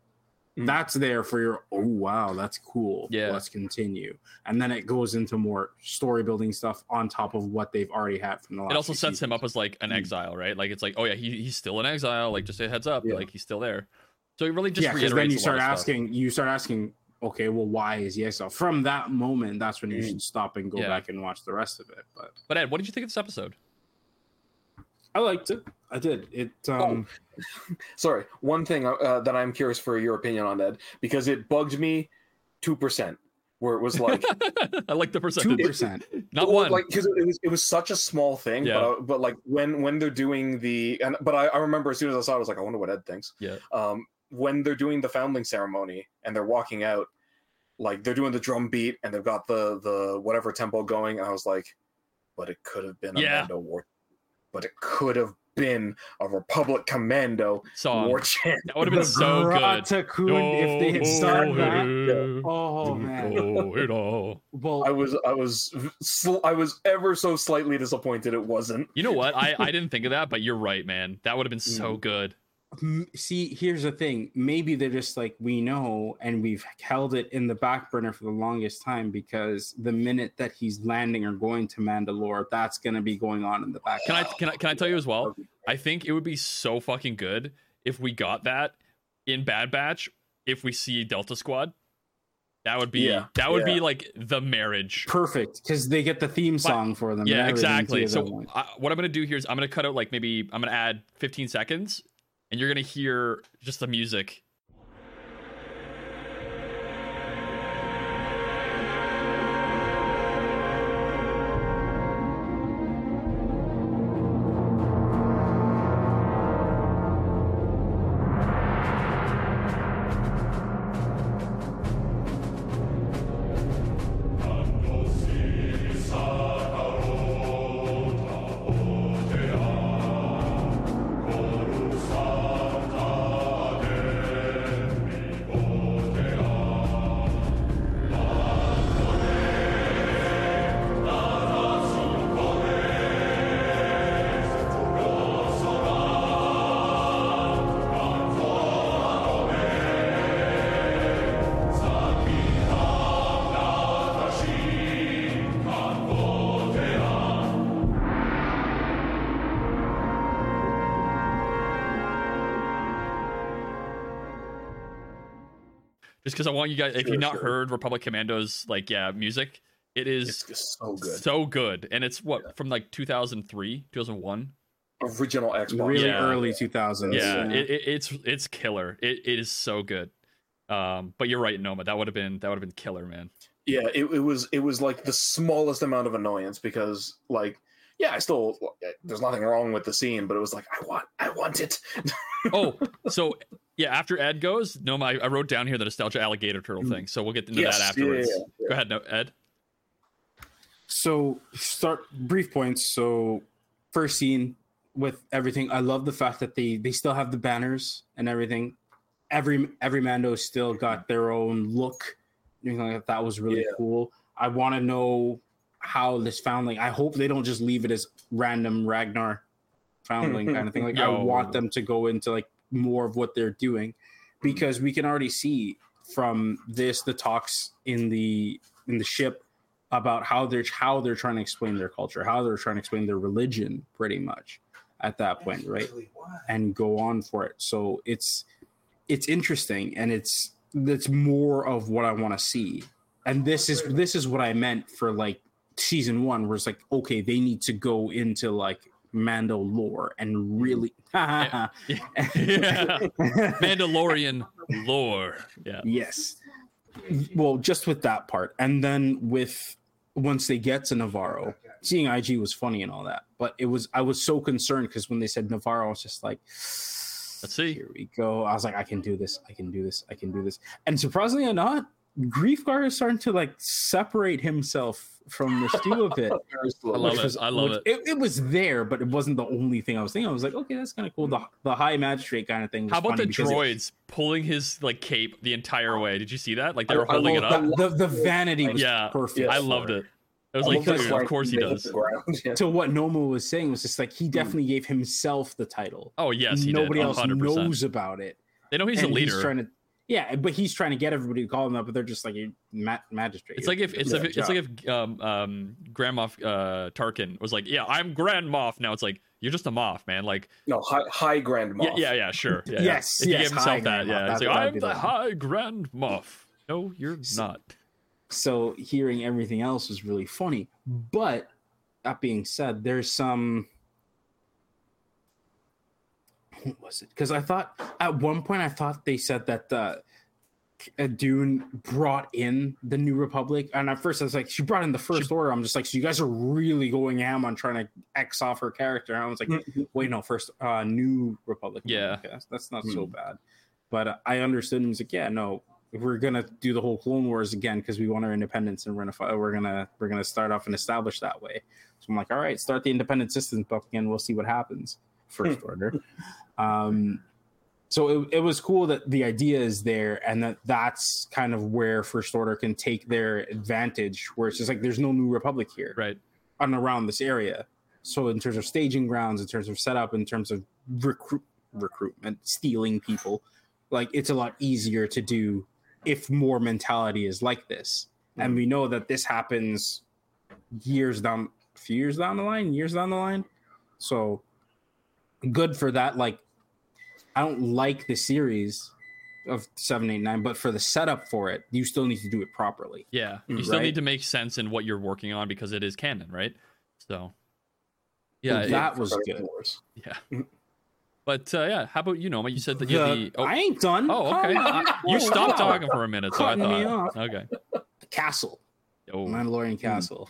Hmm. that's there for your oh wow that's cool Yeah. let's continue and then it goes into more story building stuff on top of what they've already had from the last It also sets him up as like an exile, right? Like it's like, oh yeah, he, he's still in exile. Like just a heads up, Yeah. like he's still there. So it really just yeah then you start of stuff. asking you start asking okay well why is he exiled from that moment that's when you Mm. should stop and go Yeah. back and watch the rest of it but But Ed, what did you think of this episode? I liked it. I did. It um Sorry, one thing uh, that I'm curious for your opinion on that because it bugged me two percent, where it was like I like the two percent. Not one. like because it was it was such a small thing, Yeah. but, uh, but like when when they're doing the and but I, I remember as soon as I saw it, I was like, I wonder what Ed thinks. Yeah. Um, when they're doing the foundling ceremony and they're walking out, like they're doing the drum beat and they've got the the whatever tempo going, and I was like, but it could have been a Yeah. Mando war, but it could have been a Republic Commando Song. war chant. That would have been so good. Gratacoon, if they had started that. that. Oh man. it all. Well, I was I was sl- I was ever so slightly disappointed it wasn't. You know what? I, I didn't think of that, but you're right, man. That would have been Mm. so good. See, here's the thing. Maybe they're just like we know, and we've held it in the back burner for the longest time because the minute that he's landing or going to Mandalore, that's gonna be going on in the back. Can I can I can I tell you as well? I think it would be so fucking good if we got that in Bad Batch. If we see Delta Squad, that would be Yeah, that would yeah. be like the marriage. Perfect, because they get the theme song for them. Yeah, exactly. So. I, what I'm gonna do here is I'm gonna cut out like maybe I'm gonna add 15 seconds, and you're gonna hear just the music. Because I want you guys, if you've not sure. heard Republic Commandos, like yeah, music, it is It's so good. so good, and it's what Yeah. from like 2003, 2001. Original Xbox. really Yeah. early 2000s. Yeah, it, it, it's it's killer. It, it is so good. Um, but you're right, Noma. That would have been that would have been killer, man. Yeah, it, it was it was like the smallest amount of annoyance because like yeah, I still there's nothing wrong with the scene, but it was like I want I want it. oh, so yeah, after Ed goes, no, my I, wrote down here the nostalgia alligator turtle mm. thing, so we'll get into yes, that afterwards. Yeah, yeah, yeah. Go ahead, no, Ed. So start brief points. So first scene with everything, I love the fact that they they still have the banners and everything. Every every Mando still got their own look. You know, that was really cool. I want to know how this foundling. I hope they don't just leave it as random Ragnar foundling kind of thing. Like Yo. I want them to go into like more of what they're doing because we can already see from this the talks in the in the ship about how they're how they're trying to explain their culture, how they're trying to explain their religion, pretty much at that point, right? And go on for it. So it's it's interesting and it's that's more of what I want to see. And this is this is what I meant for like season one, where it's like, okay, they need to go into like Mando lore and mm-hmm. really yeah. Mandalorian lore. Yeah. Yes. Well, just with that part. And then with once they get to Navarro, seeing IG was funny and all that. But it was I was so concerned because when they said Navarro, I was just like Let's see. Here we go. I was like, I can do this. I can do this. I can do this. And surprisingly enough, Greef Karga is starting to like separate himself from the stew a bit. I love it. I love it. it. it. was there, but it wasn't the only thing I was thinking. I was like, okay, that's kind of cool. The the high magistrate kind of thing. How about the droids it, pulling his like cape the entire way? Did you see that? Like they were I, holding I it up. The, the, vanity was yeah, perfect. I loved it. It was like, dude, of course he does. yeah. To what Noma was saying was just like he definitely mm. gave himself the title. Oh yes, nobody else knows about it. They know he's and a leader. He's trying to yeah, but he's trying to get everybody to call him up, but they're just like a ma- magistrate. It's like if it's, like, it's like if um um Grand Moff uh Tarkin was like, yeah, I'm Grand Moff now. It's like you're just a Moff, man. Like no, high, high Grand Moff. Yeah, yeah, yeah sure. Yeah, yes, yeah. If yes, he gave himself that, yeah. It's like I'm the High Grand Moff. No, you're not. So hearing everything else was really funny, but that being said, there's some what was it? Because I thought at one point I thought they said that uh, Dune brought in the New Republic, and at first I was like, she brought in the First she, Order. I'm just like, so you guys are really going ham on trying to X off her character. And I was like, mm-hmm. wait, no, first uh, New Republic. Yeah, that's, that's, not mm-hmm. so bad. But uh, I understood. And was like, yeah, no, we're gonna do the whole Clone Wars again because we want our independence, and we're gonna we're gonna we're gonna start off and establish that way. So I'm like, all right, start the independent systems up again. We'll see what happens. First Order. Um, so it, it was cool that the idea is there and that that's kind of where first order can take their advantage where it's just like there's no new republic here right. on around this area. So in terms of staging grounds in terms of setup in terms of recruit recruitment stealing people like it's a lot easier to do if more mentality is like this. Mm-hmm. and we know that this happens years down a few years down the line years down the line. So good for that like I don't like the series of seven, eight, nine, but for the setup for it, you still need to do it properly. Yeah, you still need to make sense in what you're working on because it is canon, right? So, yeah, well, that it, was good. Yeah. But uh, yeah, how about you, Noma? You said that you the, the oh. I ain't done. Oh, okay. you stopped talking for a minute, so I thought. Okay. The castle. Oh. Mandalorian castle.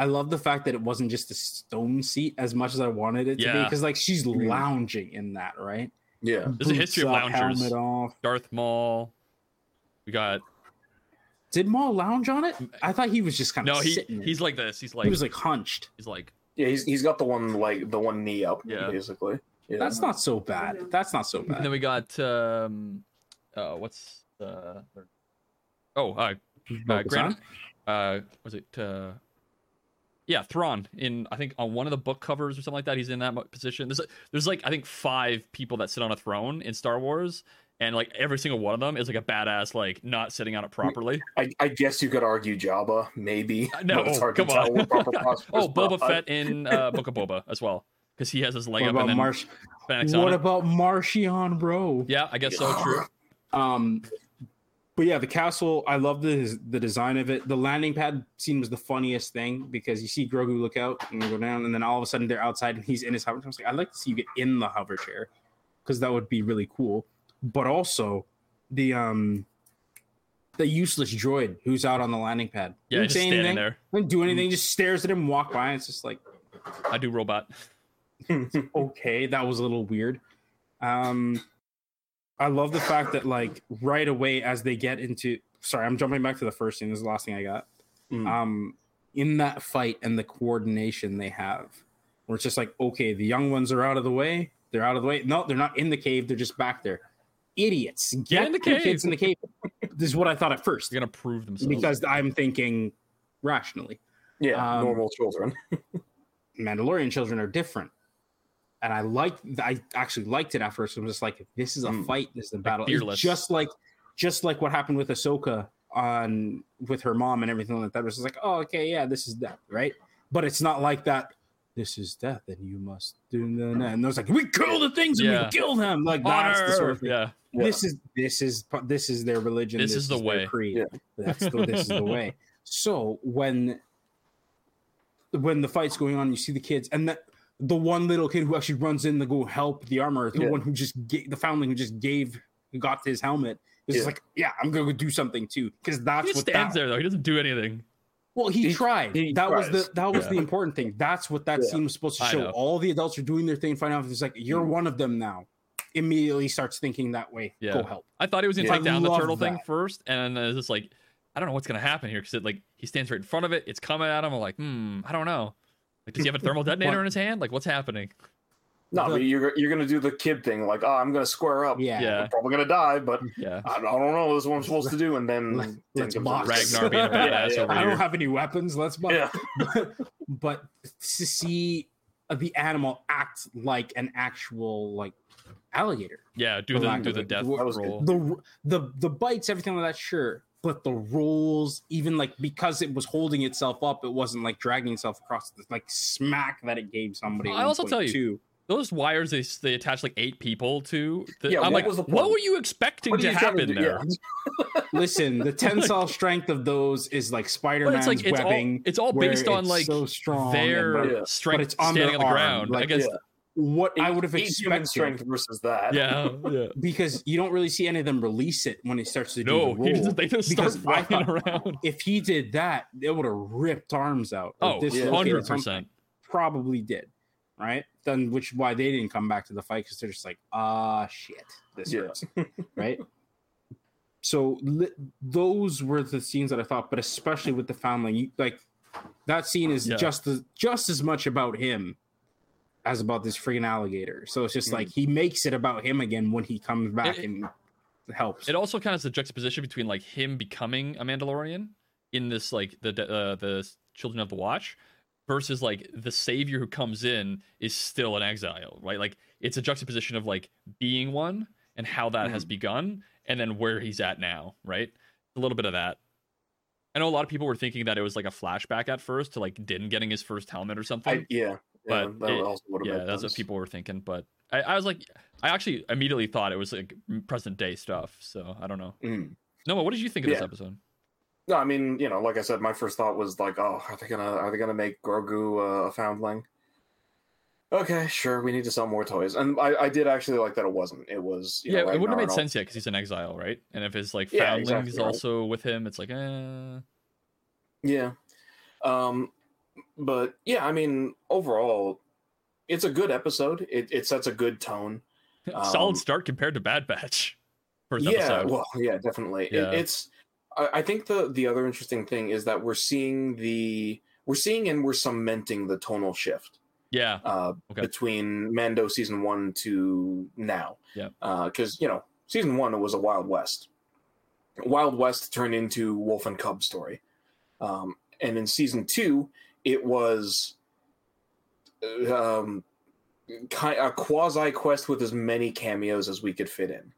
I love the fact that it wasn't just a stone seat as much as I wanted it to be because like she's lounging in that, right? Yeah. There's a history of loungers. Off. Darth Maul. We got. Did Maul lounge on it? I thought he was just kind of no. He sitting he's like this. He's like he was like hunched. He's like yeah. He's he's got the one like the one knee up. Yeah. Basically. Yeah. That's not so bad. That's not so bad. And then we got um, uh, what's the oh uh, uh Grant uh was it uh yeah, Thrawn in I think on one of the book covers or something like that. He's in that position. There's there's like I think five people that sit on a throne in Star Wars, and like every single one of them is like a badass, like not sitting on it properly. I, I guess you could argue Jabba, maybe. Uh, no, come on. oh, Boba Fett in uh, Book of Boba as well, because he has his leg what up. and then Marsh- what about Marchion, bro? Yeah, I guess so. True. Um, but yeah, the castle, I love the the design of it. The landing pad scene was the funniest thing because you see Grogu look out and go down, and then all of a sudden they're outside and he's in his hover chair. I was like, I'd like to see you get in the hover chair because that would be really cool. But also, the um the useless droid who's out on the landing pad. Yeah, Didn't just say standing anything, there. Didn't do anything. Just stares at him, walk by. And it's just like I do robot. okay, that was a little weird. Um, I love the fact that like right away as they get into. Sorry, I'm jumping back to the first scene. This is the last thing I got. Mm. Um, in that fight and the coordination they have, where it's just like, okay, the young ones are out of the way. They're out of the way. No, they're not in the cave. They're just back there. Idiots. Get, in the the kids in the cave. this is what I thought at first They're gonna prove themselves. because I'm thinking rationally. yeah, Um, normal children. Mandalorian children are different. And I like I actually liked it at first. I'm just like, this is a Mm. fight, this is a battle. It's just like just like what happened with Ahsoka on with her mom and everything like that. It was just like, oh, okay, yeah, this is death, right? But it's not like that. This is death, and you must do that. And was like, we kill the things and Yeah. we kill them. Like that's the sort of thing. yeah. Yeah. This is this is this is their religion. This is the their way. creed. Yeah. That's the, this is the way. So when when the fight's going on, you see the kids, and the, the one little kid who actually runs in to go help the armor, the Yeah. one who just ga- the foundling who just gave who got his helmet, is Yeah. like, yeah, I'm gonna go do something too, because that's He just what stands that, there though. He doesn't do anything. Well, he, He- tried. he that was the that was Yeah. the important thing. That's what that Yeah. scene was supposed to show. All the adults are doing their thing. Find out if it's like you're one of them now. Immediately starts thinking that way. Yeah. Go help. I thought he was gonna Yeah. take down the love turtle thing that. first, and then it's just like, I don't know what's gonna happen here because it like he stands right in front of it. It's coming at him. I'm like, hmm, I don't know. Like, does he have a thermal detonator What? in his hand? Like, what's happening? No, The- but you're you're gonna do the kid thing, like, oh, I'm gonna square up. Yeah. Yeah. I'm probably gonna die, but Yeah. I, I don't know. This is what I'm supposed to do, and then Let's- then let's box. Ragnar being a Yeah, badass yeah. over I here. don't have any weapons. Let's buy. Yeah, but, but to see uh, the animal act like an actual like alligator. Yeah, do the do of the death That roll. The the the bites, everything like that, sure. But the rules, even like because it was holding itself up, it wasn't like dragging itself across the like smack that it gave somebody. I also tell you, 1.2. Those wires they they attach like eight people to. The, Yeah, I'm what like, what were you expecting to you happen do? there? Yeah. Listen, the tensile strength of those is like Spider But Man's like it's all webbing. it's all based on like so strong. their Yeah. but strength it's on standing on the arm, ground. like, I guess. What I would have expected strength versus that. Yeah, yeah. because you don't really see any of them release it when he starts to do the he roll. just, they just because I flying thought- around. if he did that, it would have ripped arms out. or Oh, dislocated hundred percent. Probably did, right? Then, which is why they didn't come back to the fight because they're just like, ah, shit, this Yeah. hurts, right? So li- those were the scenes that I thought, but especially with the family, you, like that scene is Yeah. just as just as much about him as about this freaking alligator. So it's just Mhm. like he makes it about him again when he comes back It- and helps. It also kind of is a juxtaposition between like him becoming a Mandalorian in this like the uh, the Children of the Watch versus like the savior who comes in is still an exile, right? Like it's a juxtaposition of like being one and how that has begun and then where he's at now, right? A little bit of that. I know a lot of people were thinking that it was like a flashback at first to like Din getting his first helmet or something. I, yeah. Yeah, But that it- also would have yeah, that's what people were thinking. But I, I was like, I actually immediately thought it was like present day stuff. So I don't know. Mm. Noah, what did you think of this episode? No, I mean, you know, like I said, my first thought was like, oh, are they gonna are they gonna make Grogu uh, a foundling? Okay, sure, we need to sell more toys, and I, I did actually like that it wasn't. It was you yeah, know, it wouldn't have made sense yet because he's in exile, right? And if his like Yeah, foundling exactly, is right. also with him, it's like, eh. Yeah, um, but yeah, I mean, overall, it's a good episode. It it sets a good tone. solid Um, start compared to Bad Batch. First yeah, episode. well, yeah, definitely. It- it's. I, I think the the other interesting thing is that we're seeing the we're seeing and we're cementing the tonal shift. yeah, uh, Okay. between Mando season one to now. Yeah. Because, you know, season one, it was a Wild West. Wild West turned into Wolf and Cub story. Um, and in season two, it was um, a quasi quest with as many cameos as we could fit in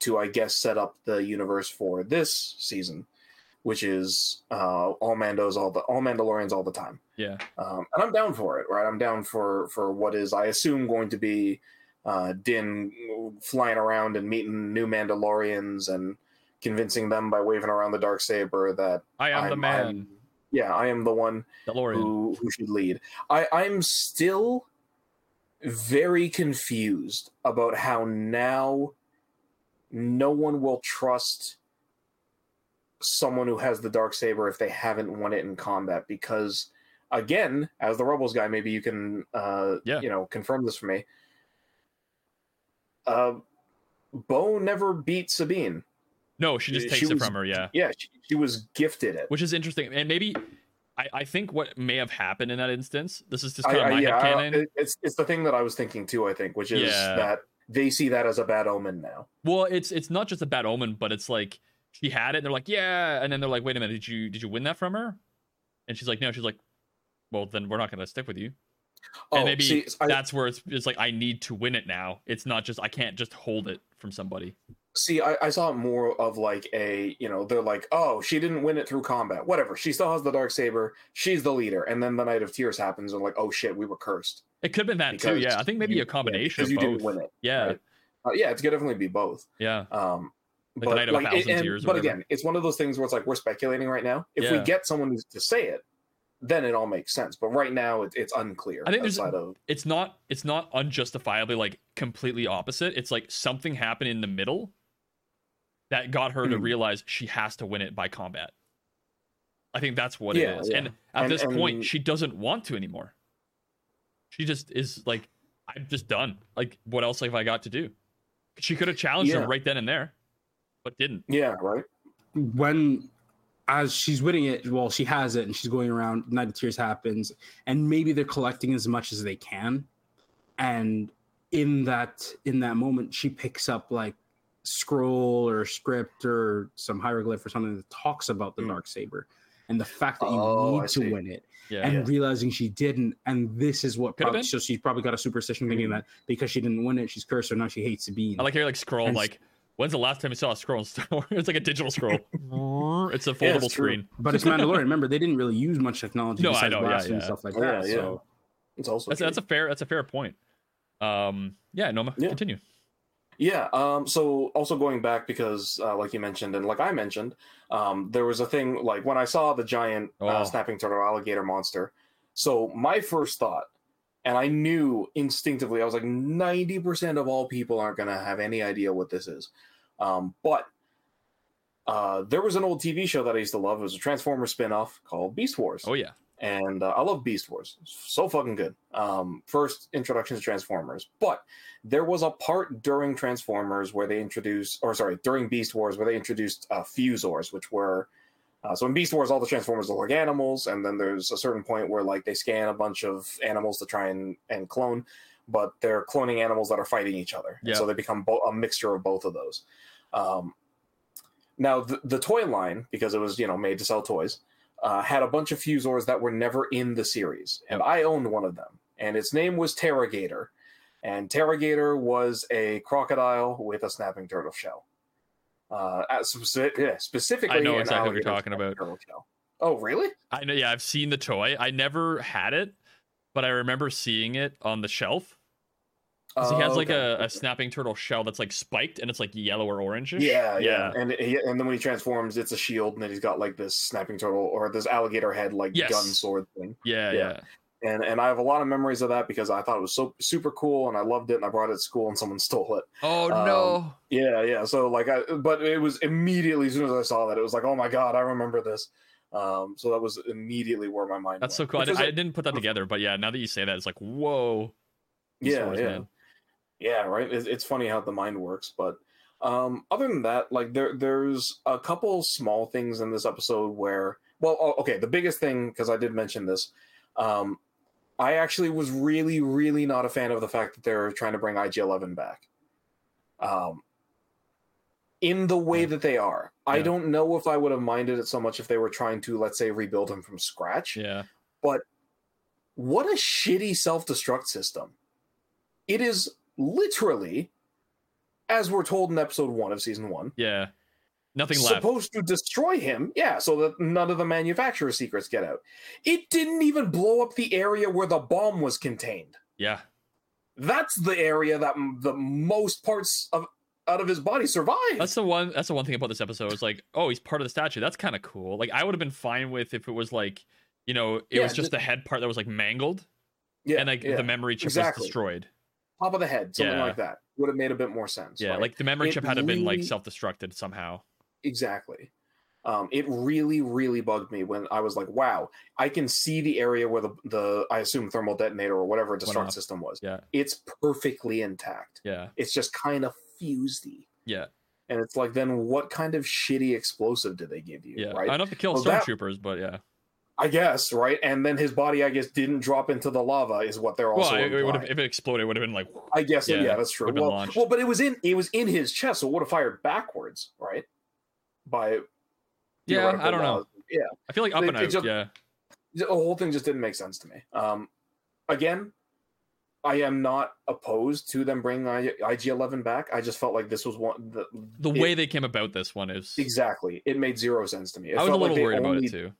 to, I guess, set up the universe for this season, which is uh, all Mandos, all the all Mandalorians all the time. Yeah, um, and I'm down for it. Right, I'm down for for what is I assume going to be uh, Din flying around and meeting new Mandalorians and convincing them by waving around the dark saber that I am the I'm- man, I'm- yeah, I am the one who who should lead. I I'm still very confused about how now no one will trust someone who has the dark saber if they haven't won it in combat because again as the rebels guy maybe you can uh Yeah. you know confirm this for me uh bo never beat sabine No, she just She takes it was- from her. Yeah, yeah she, she was gifted it which is interesting, and maybe I, I think what may have happened in that instance. This is just I- kind of I- my yeah, it- it's it's the thing that I was thinking too. I think, which is Yeah. that they see that as a bad omen now. Well, it's it's not just a bad omen, but it's like she had it, and they're like, yeah, and then they're like, wait a minute, did you did you win that from her? And she's like, no. She's like, well, then we're not gonna stick with you. Oh, and maybe see, I, that's where it's it's like I need to win it now. It's not just I can't just hold it from somebody. see, I, I saw it more of like a, you know, they're like, oh, she didn't win it through combat. Whatever. She still has the dark saber. She's the leader. And then the Night of Tears happens, and like, oh shit, we were cursed. It could have been that too. Yeah, I think maybe you- a combination because of you both. didn't win it. Yeah, right? Uh, yeah, it's gonna definitely be both. yeah, Um, Like the but Night of a like, Thousand and- Tears but again, it's one of those things where it's like we're speculating right now. If we get someone to say it, then it all makes sense. But right now, it, it's unclear. I think there's- of it's not it's not unjustifiably like completely opposite. It's like something happened in the middle that got her to Hmm. realize she has to win it by combat. I think that's what Yeah, it is. yeah. And at And- this point, and- she doesn't want to anymore. She just is like, I'm just done. Like, what else have I got to do? She could have challenged Yeah. him right then and there, but didn't. yeah, right. when as she's winning it, well, she has it and she's going around. Night of Tears happens, and maybe they're collecting as much as they can. And in that in that moment, she picks up like scroll or script or some hieroglyph or something that talks about the Hmm. dark saber and the fact that you Oh, need to win it Yeah. and Yeah. realizing she didn't and this is what Could've probably, so she's probably got a superstition thinking Mhm. that because she didn't win it she's cursed so now she hates Sabine I like how you're like scroll And- like when's the last time you saw a scroll in Star Wars? It's like a digital scroll. it's a Yeah, foldable it's screen. but it's Mandalorian remember they didn't really use much technology No, I besides know, yeah, blasting and stuff like Oh, that yeah, yeah. so It's also That's that's a fair that's a fair point. Um yeah, Noma, Yeah. continue. Yeah. Um, so also going back because, uh, like you mentioned, and like I mentioned, um, there was a thing like when I saw the giant Oh. uh, snapping turtle alligator monster. So my first thought, and I knew instinctively, I was like, ninety percent of all people aren't going to have any idea what this is. Um, but uh, there was an old TV show that I used to love. It was a Transformers spin-off called Beast Wars Oh yeah. and uh, I love Beast Wars. So fucking good. Um, first introduction to Transformers, but there was a part during Transformers where they introduced, or sorry, during Beast Wars where they introduced uh, Fuzors, which were uh, so in Beast Wars all the Transformers are like animals, and then there's a certain point where like they scan a bunch of animals to try and and clone, but they're cloning animals that are fighting each other, Yeah. so they become bo- a mixture of both of those. Um, now the, the toy line, because it was you know made to sell toys, uh, had a bunch of Fuzors that were never in the series, and I owned one of them, and its name was Terragator, and Terragator was a crocodile with a snapping turtle shell. Uh, as speci- yeah, specifically, I know exactly what you're talking about. Oh, really? I know yeah, I've seen the toy. I never had it, but I remember seeing it on the shelf. shelf. 'Cause he Oh, has like okay, a, a snapping turtle shell that's like spiked and it's like yellow or orange. Yeah, yeah, yeah. and he, and then when he transforms, it's a shield, and then he's got like this snapping turtle or this alligator head like Yes. gun sword thing. Yeah, Yeah. yeah. And and I have a lot of memories of that because I thought it was so super cool and I loved it and I brought it to school and someone stole it. Oh Um, no. Yeah, yeah. So like I but it was immediately as soon as I saw that it was like, "Oh my god, I remember this." Um so that was immediately where my mind That's so cool. I, was I didn't put that together, but yeah, now that you say that, it's like, whoa. Yeah, yeah. man. Yeah, right. It's, it's funny how the mind works, but um other than that, like there there's a couple small things in this episode where well, oh, okay, the biggest thing because I did mention this um I actually was really, really not a fan of the fact that they're trying to bring IG11 back. Um, in the way Yeah. that they are, I don't know if I would have minded it so much if they were trying to, let's say, rebuild him from scratch. Yeah. But what a shitty self destruct system. It is literally, as we're told in episode one of season one, Yeah. Nothing left. supposed to destroy him, yeah, so that none of the manufacturer secrets get out. It didn't even blow up the area where the bomb was contained. Yeah. That's the area that m- the most parts of out of his body survived. That's the one that's the one thing about this episode. It's like, oh, he's part of the statue. That's kind of cool. Like I would have been fine with if it was like, you know, it Yeah, was just the head part that was like mangled yeah, and like yeah. the memory chip exactly. was destroyed. top of the head, something Yeah. like that would have made a bit more sense. Yeah, right? like the memory It chip had to have been like self-destructed somehow. Exactly. Um, it really, really bugged me when I was like, "Wow, I can see the area where the the I assume thermal detonator or whatever destruct system was. Yeah, It's perfectly intact. yeah, It's just kind of fusedy." yeah, And it's like, then what kind of shitty explosive did they give you? yeah. Right. Enough to kill Well, stormtroopers, but yeah. I guess, right? And then his body, I guess, didn't drop into the lava, is what they're also. Well, it, have if it exploded, it would have been like I guess, yeah, yeah, that's true. Well, well, but it was in it was in his chest, so it would have fired backwards, right? By yeah. I don't know. Yeah, I feel like up and out. just- yeah, the whole thing just didn't make sense to me. Um, again, I am not opposed to them bringing IG Eleven back. I just felt like this was one the, the it- way they came about this one is. exactly. It made zero sense to me. It I was a like little they worried about it too.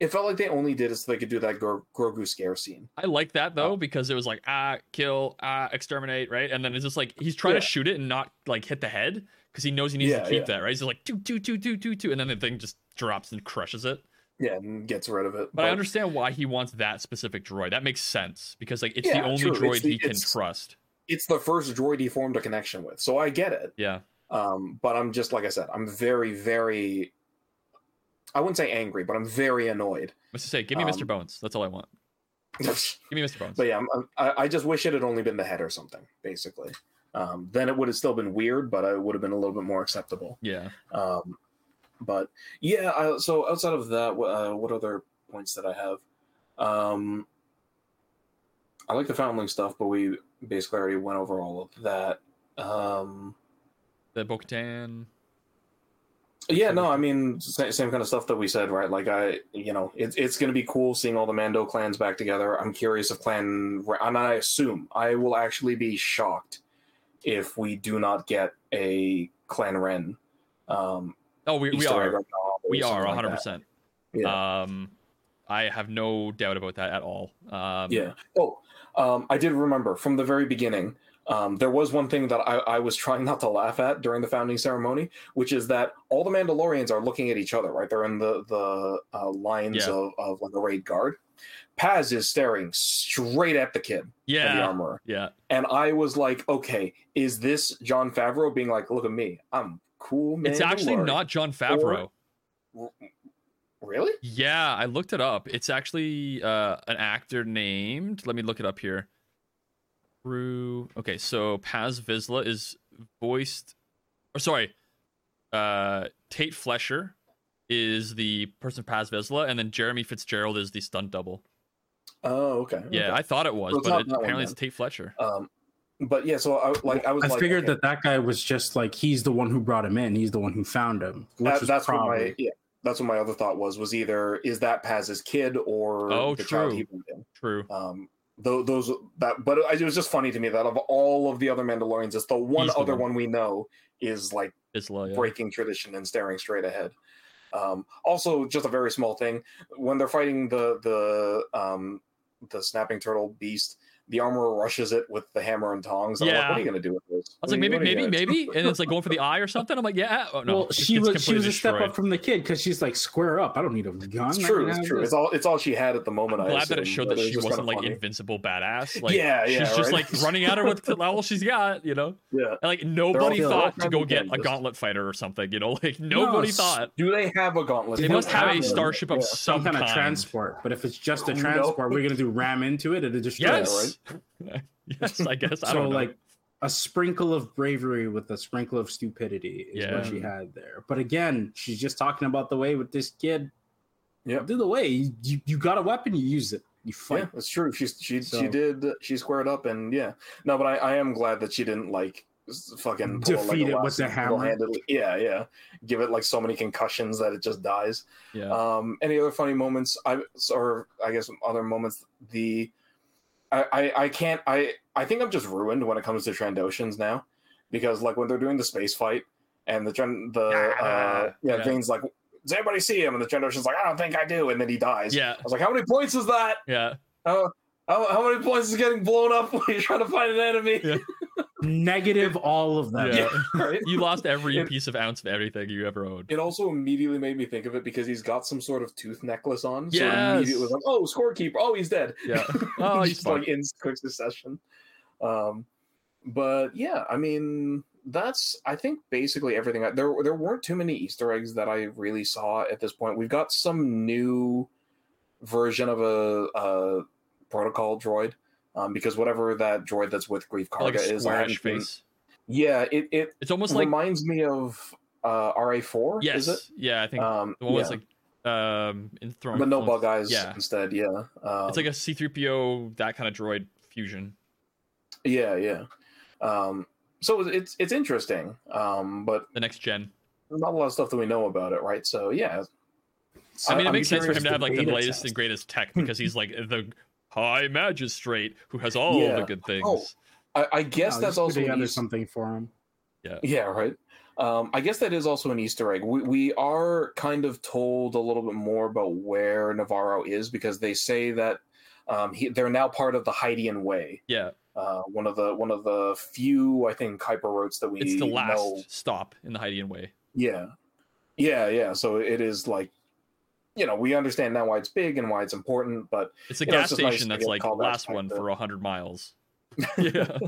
It felt like they only did it so they could do that Gro- Grogu scare scene. I like that Oh. though because it was like ah kill ah exterminate right and then it's just like he's trying Yeah. to shoot it and not like hit the head because he knows he needs Yeah, to keep yeah. that right. He's like two two two two two two and then the thing just drops and crushes it. Yeah, and gets rid of it. But, I understand why he wants that specific droid. That makes sense because like it's Yeah, the only true. droid the- he can trust. it's the first droid he formed a connection with, so I get it. Yeah, Um, but I'm just like I said, I'm very, very. I wouldn't say angry, but I'm very annoyed. let's say give me Mr. Um, Bones. That's all I want. Give me Mr. Bones. but yeah, I'm, I'm- I, I just wish it had only been the head or something. Basically, um, then it would have still been weird, but it would have been a little bit more acceptable. yeah, Um, but yeah, I, so outside of that, what, uh, what other points that I have? Um, I like the foundling stuff, but we basically already went over all of that. Um, the Bo-Katan. yeah, no, I mean, sa- same kind of stuff that we said, right? Like, I, you know, it's it's going to be cool seeing all the Mando clans back together. I'm curious if Clan, and I assume I will actually be shocked if we do not get a Clan Wren. Um, Oh, we, we are. We are 100. that. percent Yeah. Um, I have no doubt about that at all. Um, Yeah. Oh, um, I did remember from the very beginning. Um, there was one thing that I, I was trying not to laugh at during the founding ceremony, which is that all the Mandalorians are looking at each other. Right, they're in the the uh, lines Yeah. of, of like a raid guard. Paz is staring straight at the kid, at the yeah, armorer, yeah. and I was like, "Okay, is this Jon Favreau being like, look at me, I'm cool." It's actually Mandalorian." not Jon Favreau. really. Yeah, I looked it up. It's actually uh, an actor named. Let me look it up here. Through. Okay, so Paz Vizsla is voiced. Or sorry, uh, Tait Fletcher is the person Paz Vizsla, and then Jeremy Fitzgerald is the stunt double. Oh, okay. Yeah, okay. I thought it was, So but it, that one apparently it's Tait Fletcher. Um, but yeah, so I like I was. I like, figured okay. that that guy was just like he's the one who brought him in. He's the one who found him. Which That- was that's what my yeah. That's what my other thought was. Was either is that Paz's kid or Oh, the child true. he brought in? True. Um, those, those that, but it was just funny to me that of all of the other Mandalorians, it's the one He's the other one. one we know is like Vizsla, yeah. breaking tradition and staring straight ahead. Um, also, just a very small thing when they're fighting the the um, the snapping turtle beast, the armorer rushes it with the hammer and tongs. And I'm like, Yeah. what are you going to do with this? I was like, maybe, maybe, maybe, and it's like going for the eye or something. I'm like, yeah. Oh no, well, this she was she was a step destroyed. up from the kid because she's like square up. I don't need a gun. It's true. It's true. this. It's all. It's all she had at the moment. I'm I glad that it showed that she just wasn't kinda like funny. invincible badass. Like, yeah, yeah. she's just like running at her with all she's got, you know. yeah. And, like nobody thought to go get a gauntlet fighter or something, you know. Like nobody s- thought. Do they have a gauntlet? They They must have a starship of some, some kind of transport. But if it's just a transport, we're gonna do ram into it. It'll destroy it. Yes. Yes, I guess. I so don't know. like a sprinkle of bravery with a sprinkle of stupidity is Yeah. what she had there. But again, she's just talking about the way with this kid. Yep. Do the way you, you, you got a weapon, you use it. You Yeah, fight. that's true. She she she did. She squared up and yeah. No, but I, I am glad that she didn't like fucking pull a Defeat it with the hammer. single-handedly- Yeah, yeah. Give it like so many concussions that it just dies. yeah. Um, any other funny moments? I or I guess other moments. The I, I I can't I I think I'm just ruined when it comes to Trandoshans now because like when they're doing the space fight and the Tren the uh, yeah, Yeah. Vane's like does anybody see him and the Trandoshan's like I don't think I do and then he dies. yeah. I was like how many points is that? Yeah. How, how, how many points is getting blown up when you're trying to find an enemy? Yeah. Negative all of them. Yeah. right? You lost every It- piece of ounce of everything you ever owned. It also immediately made me think of it because he's got some sort of tooth necklace on. So Yes. immediately was like, oh, scorekeeper. Oh, he's dead. Yeah. Oh, he's just like in quick succession. Um, but yeah, I mean, that's I think basically everything. I, there there weren't too many Easter eggs that I really saw at this point. We've got some new version of a, a protocol droid. Um, because whatever that droid that's with Greef Karga like is, squarish face. yeah, it, it It's almost like reminds me of uh, RA4. yes, is it? yeah. I think Um, the one was like um in throwing but no bug eyes Yeah. instead. Yeah, um, It's like a C3PO that kind of droid fusion. yeah, yeah. Um, so it's it's interesting, um, but The next gen. not a lot of stuff that we know about it, right? So yeah, I mean, it I'm makes sense for him to have like the latest test. and greatest tech because he's like the high magistrate who has all the good things. Oh, I, I guess No, that's also put an something for him. yeah, Yeah. right. Um, I guess that is also an Easter egg. We, we are kind of told a little bit more about where Navarro is because they say that um, he, they're now part of the Hydian Way. Yeah, Uh, one of the one of the few, I think, hyperroads that we it's the last know. stop in the Hydian way. Yeah, yeah, yeah. So it is like, you know, we understand now why it's big and why it's important, but It's a You know, gas it's just nice station that's like last one to- for hundred miles. yeah,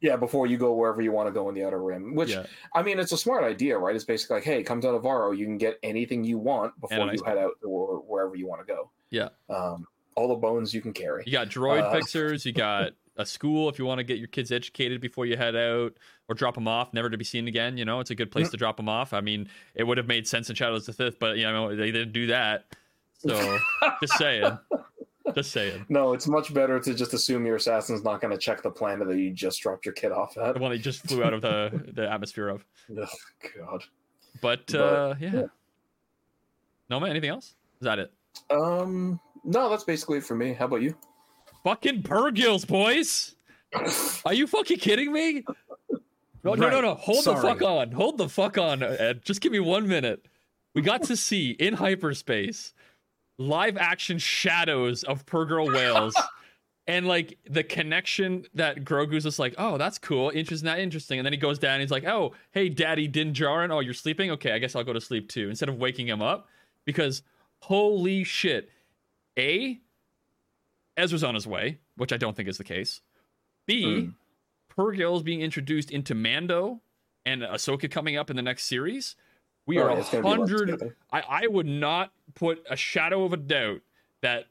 yeah, before you go wherever you want to go in the outer rim, which yeah. I mean, it's a smart idea, right? It's basically like, hey, come to Navarro, you can get anything you want before you head out or wherever you want to go. Yeah. Um, all the bones you can carry. You got droid Uh, fixers. You got a school if you want to get your kids educated before you head out or drop them off, never to be seen again. You know, it's a good place to drop them off. I mean, it would have made sense in Shadows of the Fifth, but you know they didn't do that. So just saying, just saying. No, it's much better to just assume your assassin's not going to check the planet that you just dropped your kid off at. The one they just flew out of the the atmosphere of. Ugh, God. But, But, uh, yeah. yeah. No man, anything else? Is that it? Um, no, that's basically it for me. How about you? Fucking Purrgils, boys. Are you fucking kidding me? No, no, no, no. Hold the fuck on. Hold the fuck on, Ed. Just give me one minute. We got to see in hyperspace live action shadows of Purrgil whales. And like the connection that Grogu's just like, oh, that's cool, interesting, that interesting. And then he goes down, and he's like, oh, hey, Daddy Din Djarin, oh, you're sleeping? Okay, I guess I'll go to sleep too. Instead of waking him up, because holy shit, a Ezra's on his way, which I don't think is the case. B, Mm. Purrgil's being introduced into Mando and Ahsoka coming up in the next series. We Oh, are a it's gonna be lots hundred. I, I would not put a shadow of a doubt that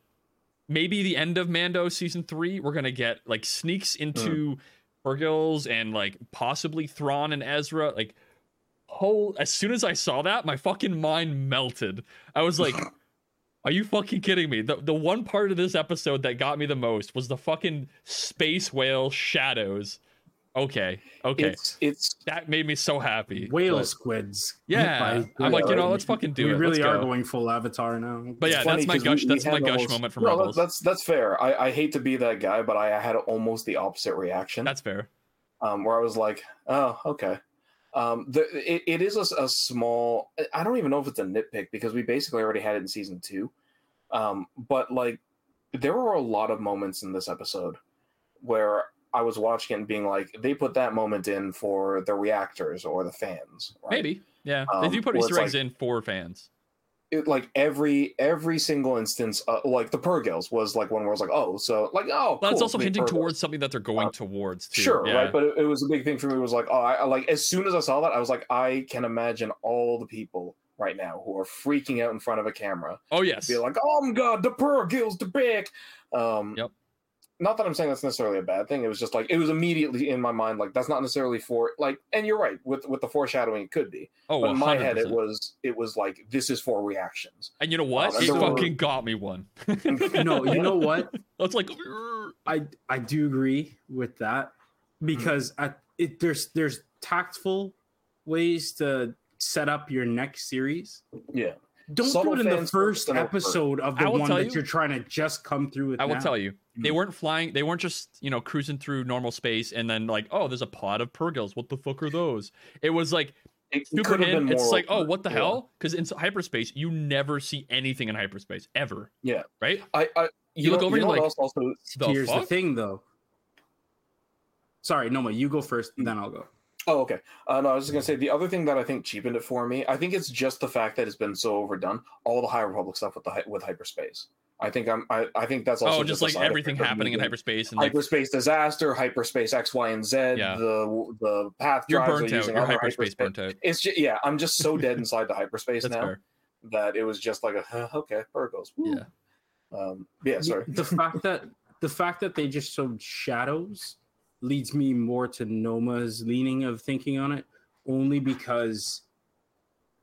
maybe the end of Mando season three, we're gonna get like sneaks into Purrgils and like possibly Thrawn and Ezra. Like, whole as soon as I saw that, my fucking mind melted. I was like, are you fucking kidding me? The the one part of this episode that got me the most was the fucking space whale shadows. Okay, okay, It's it's that made me so happy. Whale But- squids. yeah, By- I'm like, you know, let's fucking do it. we really let's are go. going full Avatar now. But yeah, that's my 'cause we- gush. we That's my gush almost- moment from no, Rebels. That's that's fair. I, I hate to be that guy, but I had almost the opposite reaction. That's fair. um, where I was like, oh, okay. Um, the, it, It is a small. I don't even know if it's a nitpick because we basically already had it in season two. Um, but like, there were a lot of moments in this episode where I was watching it and being like, they put that moment in for the reactors or the fans. right? Maybe. Yeah, they Um, do put where Easter eggs like- in for fans. It, like every every single instance, uh, like the Purrgils was like one where I was like, oh, so like, oh, But it's also hinting Purrgils. towards something that they're going Uh, towards too. Sure, yeah. right, but it, it was a big thing for me. Was like, oh, I, like as soon as I saw that, I was like, I can imagine all the people right now who are freaking out in front of a camera, oh yes. be like, oh my god, the pearl the big. Um, Yep. Not that I'm saying that's necessarily a bad thing. It was just like it was immediately in my mind, like that's not necessarily for like. And you're right with with the foreshadowing, it could be. oh, But in my 100%. head, it was it was like this is for reactions. And you know what? Um, and it there were- fucking got me one. no, you know what? It's like I I do agree with that because at, it there's there's tactful ways to set up your next series. Yeah, Don't Subtle do it in the first first and over. episode of the one tell that you- you, are trying to just come through with. I will now. tell you, they Mm. weren't flying. They weren't just you know cruising through normal space and then like, oh, there's a pod of Purrgils. What the fuck are those? It was like it, it super could have been hidden. It's like, oh, what the Yeah. hell? Because in hyperspace, you never see anything in hyperspace ever. Yeah. Right. I, I you, You look know, over you and know you're what like, else also The Here's the thing, though. Sorry, Noma, you go first, and then I'll go. Oh, okay. Uh, no, I was just gonna say the other thing that I think cheapened it for me. I think it's just the fact that it's been so overdone. All the High Republic stuff with the with hyperspace. I think I'm. I, I think that's also oh, just a like everything happening in hyperspace and like hyperspace disaster, hyperspace X, Y, and Z. Yeah. The the path you're drives are burnt out. using You're hyperspace burnt out. It's just yeah, I'm just so dead inside the hyperspace now fair. that it was just like a huh, okay, Purrgils. Woo. Yeah. Um, yeah, sorry. The fact that the fact that they just showed shadows leads me more to Noma's leaning of thinking on it, only because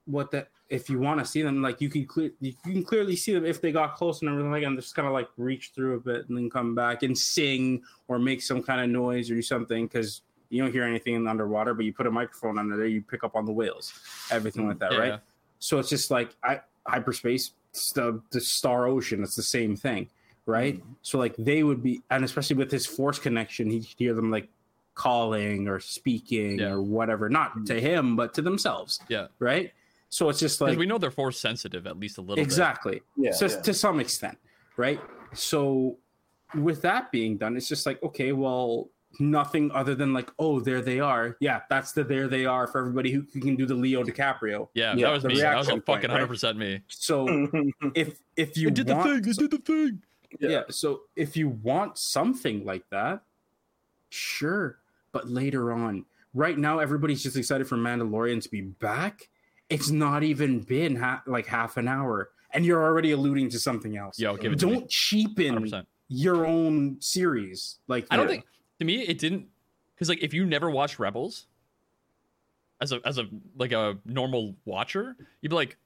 what that if you want to see them, like you can clear you can clearly see them if they got close and everything like and just kind of like reach through a bit and then come back and sing or make some kind of noise or do something because you don't hear anything in the underwater, but you put a microphone under there, you pick up on the whales, everything like that, mm, Yeah. right? So it's just like I, hyperspace, it's the the star ocean. It's the same thing, right? Mm-hmm. So like they would be, and especially with his force connection, he could hear them like calling or speaking Yeah. or whatever, not to mm-hmm. him but to themselves, Yeah. right? So it's just like we know they're force sensitive at least a little exactly, Yeah, so yeah. to some extent, right? So with that being done, it's just like okay, well, nothing other than like, oh, there they are. Yeah, that's the there they are for everybody who, who can do the Leo DiCaprio. bit. Yeah, Yeah, that was me. That was a fucking hundred percent me. So if if you I did the thing. I did the thing. Yeah. Yeah. So if you want something like that, sure. But later on, right now, everybody's just excited for Mandalorian to be back. It's not even been ha- like half an hour, and you're already alluding to something else. Yo, give it. Don't cheapen 100%. your own series. Like I don't that. think to me it didn't because like if you never watched Rebels as a as a like a normal watcher, you'd be like,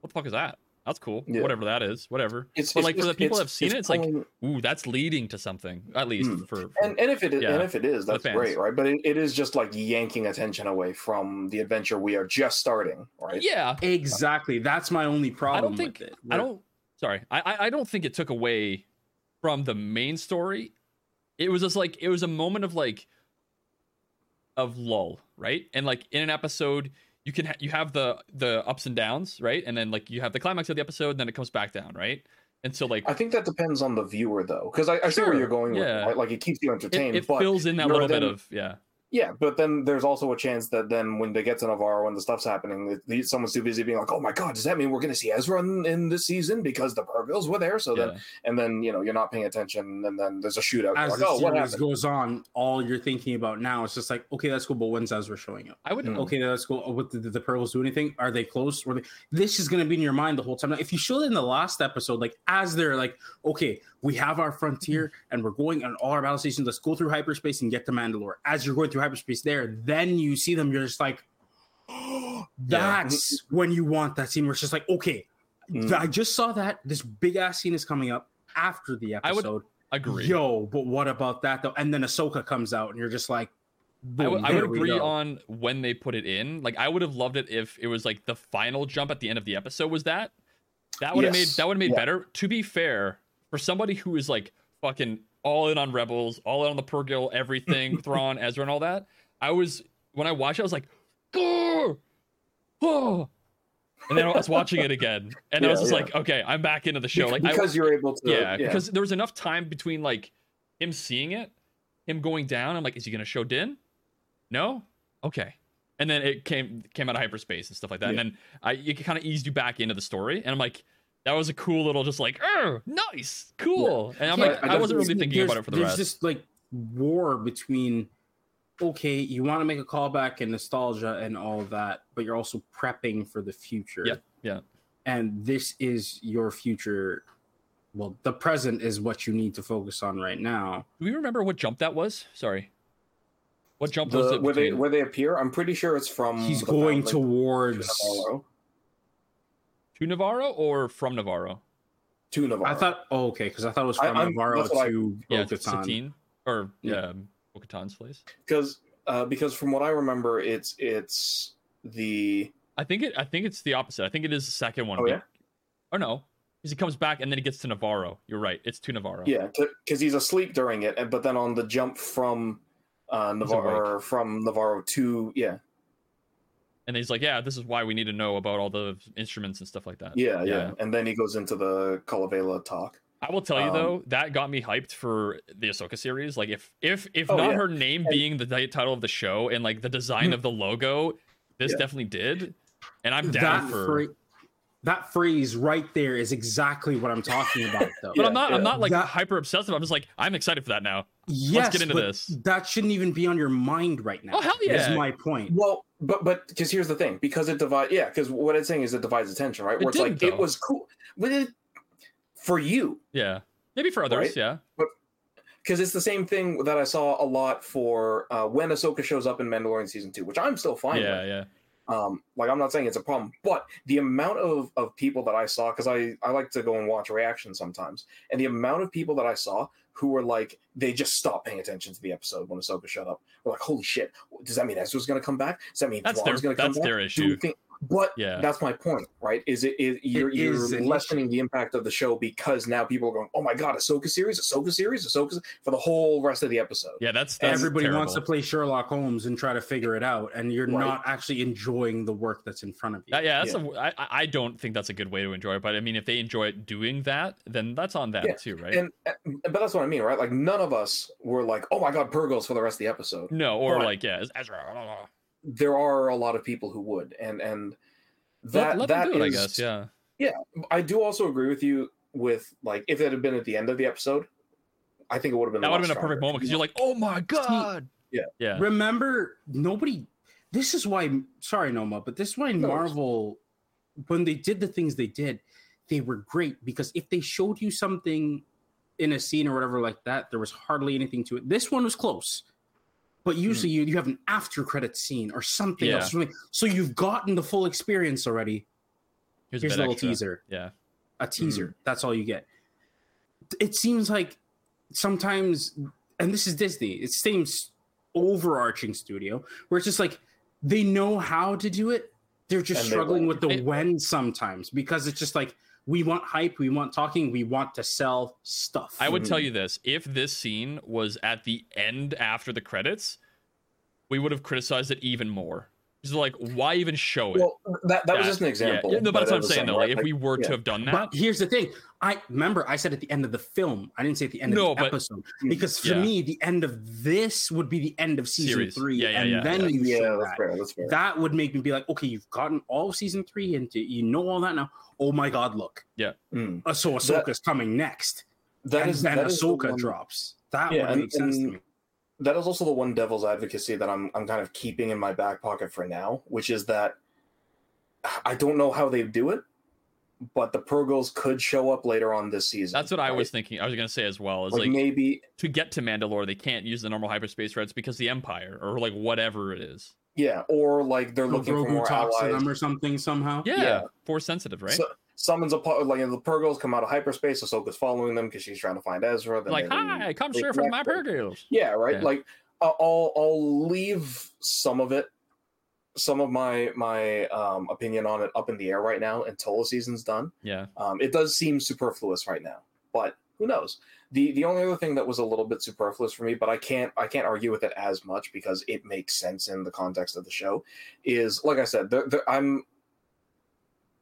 "What the fuck is that? That's cool. Yeah. Whatever that is. Whatever." It's, But, it's like, for the people that have seen it, it's like, pulling- Ooh, that's leading to something. At least Hmm. for, for and, and if it is, Yeah, and if it is, that's great, right? But it, it is just like yanking attention away from the adventure we are just starting, right? yeah. exactly. That's my only problem. I think- with it. I don't. Sorry, I I- I don't think it took away from the main story. It was just like it was a moment of like of lull, right? And like in an episode, you can ha- you have the the ups and downs, right? And then like you have the climax of the episode, and then it comes back down, right? And so like I think that depends on the viewer, though, because I, I see where you're going with yeah. it. Right? Like it keeps you entertained, it but fills in that little bit then- of yeah, yeah, but then there's also a chance that then when they get to Navarro and the stuff's happening, it- someone's too busy being like, "Oh my god, does that mean we're going to see Ezra in, in this season because the Purrgils were there?" So yeah. then, and then you know you're not paying attention, and then there's a shootout. As like, the oh, series happened? goes on, all you're thinking about now is just like, okay, that's cool, but when's Ezra showing up? I would Mm. Okay, that's cool. Oh, What did the Pearls do anything? Are they close? Were they? This is going to be in your mind the whole time. Now, if you showed it in the last episode, like as they're like, okay, we have our frontier and we're going on all our battle stations. Let's go through hyperspace and get to Mandalore. As you're going through hyperspace, there, then you see them. You're just like, that's when you want that scene where it's just like, okay, Mm. I just saw that. This big ass scene is coming up after the episode. I would agree. Yo, but what about that though? And then Ahsoka comes out, and you're just like, I would, boom, I would agree on when they put it in. Like I would have loved it if it was like the final jump at the end of the episode was that. That would have Yes. made that would have made Yeah. better. To be fair, for somebody who is like fucking all in on Rebels, all in on the Purrgil, everything, Thrawn, Ezra, and all that, I was when I watched it, I was like, "Grr! oh. And then I was watching it again, and I was just yeah. like, okay, I'm back into the show. Like, I, because you're able to, yeah, because there was enough time between like him seeing it, him going down. I'm like, is he gonna show Din? No, okay. And then it came came out of hyperspace and stuff like that. And then I it kind of eased you back into the story. And I'm like, that was a cool little just like, oh, nice, cool. And I'm Yeah, like, I I wasn't really thinking about it for the there's rest. this like war between okay, you want to make a callback and nostalgia and all of that, but you're also prepping for the future. Yeah, yeah. And this is your future. Well, the present is what you need to focus on right now. Do we remember what jump that was? Sorry. What jump was the, it? where they between- where they appear. I'm pretty sure it's from. He's the going founding towards. to Navarro. To Navarro or from Navarro? To Navarro. I thought, oh, okay, because I thought it was from I'm- Navarro that's I- to Yeah, Satine or Yeah. um, Bo-Katan's place. because uh, because from what I remember, it's it's the I think it. I think it's the opposite. I think it is the second one. Oh, yeah? Or no, because he comes back and then he gets to Navarro. You're right. It's to Navarro. yeah because he's asleep during it, and but then on the jump from uh, Navarro from Navarro to yeah And he's like, yeah, this is why we need to know about all the instruments and stuff like that. yeah yeah, Yeah. and then he goes into the Kalevala talk. I will tell you Um, though, that got me hyped for the Ahsoka series. Like, if if if Oh, not yeah. her name being the title of the show and like the design of the logo, this Yeah. definitely did. And I'm down that for. fra- That phrase right there is exactly what I'm talking about, though. But Yeah, I'm not. I'm not like That- hyper obsessive. I'm just like I'm excited for that now. yes, get into this. That shouldn't even be on your mind right now. Oh, hell yeah. Is my point. Well, but but because here's the thing, because it divides. Yeah, because what it's saying is it divides attention, right? It Where it's like didn't, it was cool, but it for you Yeah. Maybe for others. Right? Yeah. because it's the same thing that I saw a lot for uh, when Ahsoka shows up in Mandalorian season two, which I'm still fine Yeah. with. Yeah. Um, like I'm not saying it's a problem, but the amount of, of people that I saw, because I, I like to go and watch reactions sometimes, and the amount of people that I saw who were like, they just stopped paying attention to the episode when Ahsoka showed up. We're like, holy shit, does that mean Ezra's gonna come back? Does that mean That's Thrawn's their. gonna come That's back? their Do issue. you think- but Yeah. that's my point, right? Is it is you're, It you're is lessening the impact of the show because now people are going, oh my god, Ahsoka series, Ahsoka series, Ahsoka for the whole rest of the episode. Yeah. That's. that's Everybody terrible. wants to play Sherlock Holmes and try to figure it out, and you're Right. not actually enjoying the work that's in front of you. That- yeah, that's Yeah. a. I, I- I don't think that's a good way to enjoy it. But I mean, if they enjoy it doing that, then that's on them Yeah, too, right? And uh, but that's what I mean, right? Like none of us were like, "Oh my god, Purrgils" for the rest of the episode. no, or Right. like yeah, it's Ezra. There are a lot of people who would, and and that let, let that them do it, is- I guess. Yeah. Yeah. I do also agree with you with like if it had been at the end of the episode, I think it would have been That a would have been a perfect moment because you're like, oh my god. Yeah. Yeah. Remember, nobody. This is why. Sorry, Noma, but this is why No, Marvel, when they did the things they did, they were great because if they showed you something in a scene or whatever like that, there was hardly anything to it. This one was close, but usually hmm. you, you have an after credit scene or something Yeah. else. So you've gotten the full experience already. Here's, Here's a bit little extra. teaser. Yeah. a teaser. Hmm. That's all you get. It seems like sometimes, and this is Disney. It seems overarching studio where it's just like they know how to do it. They're just And struggling won't. with the It- when sometimes because it's just like we want hype, we want talking, we want to sell stuff. I would tell mm-hmm. you this: if this scene was at the end after the credits, we would have criticized it even more. It's like, why even show it? Well, that that was just an example. Yeah, no, but that's I what I'm saying though. right? Like, if we were yeah. to have done that, But here's the thing. I remember I said at the end of the film. I didn't say at the end No, of the but- episode Mm, because for yeah. me, the end of this would be the end of season Series. three, Yeah, yeah, and yeah, then yeah. you yeah, show that's that. fair. That's fair. that would make me be like, okay, you've gotten all of season three into you know all that now. Oh my god, look. yeah, Mm. Uh, so Ahsoka's coming next. That and is then that is the Ahsoka one- drops. That Yeah, would and- make sense and- to me. That is also the one devil's advocacy that I'm I'm kind of keeping in my back pocket for now, which is that I don't know how they do it, but the Purrgils could show up later on this season. that's what I was thinking. I was gonna say as well. Is Like, like, maybe, to get to Mandalore, they can't use the normal hyperspace threads because the Empire or like whatever it is. yeah, or like they're So looking for Grogu more talks to them or something somehow. Yeah, Yeah. force sensitive, right? So, summons a like the Purrgils come out of hyperspace. Ahsoka's following them because she's trying to find Ezra. then like, hi, come share from my. Purrgils. Yeah, right. Yeah. Like I'll- I'll leave some of it, some of my my um, opinion on it up in the air right now until the season's done. Yeah, Um, it does seem superfluous right now, but who knows? The the only other thing that was a little bit superfluous for me, but I can't I can't argue with it as much because it makes sense in the context of the show, is like I said, I'm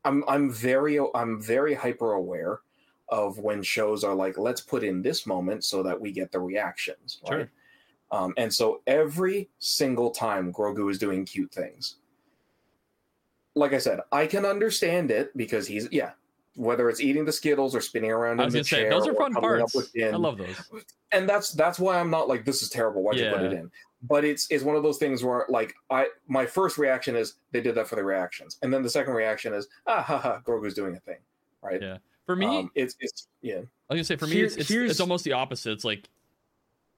I'm I'm very I'm very hyper aware of when shows are like let's put in this moment so that we get the reactions, right? Sure. Um, and so every single time Grogu is doing cute things, like I said, I can understand it because he's yeah. Whether it's eating the Skittles or spinning around I in the gonna say chair, those are fun coming up parts. with I love those. and that's that's why I'm not like this is terrible. Why'd you put it in? But it's it's one of those things where like I my first reaction is they did that for the reactions, and then the second reaction is ah ha ha Grogu's doing a thing, right? Yeah. For me, um, it's it's yeah I was gonna say for me, Here- it's, it's, it's almost the opposite. It's like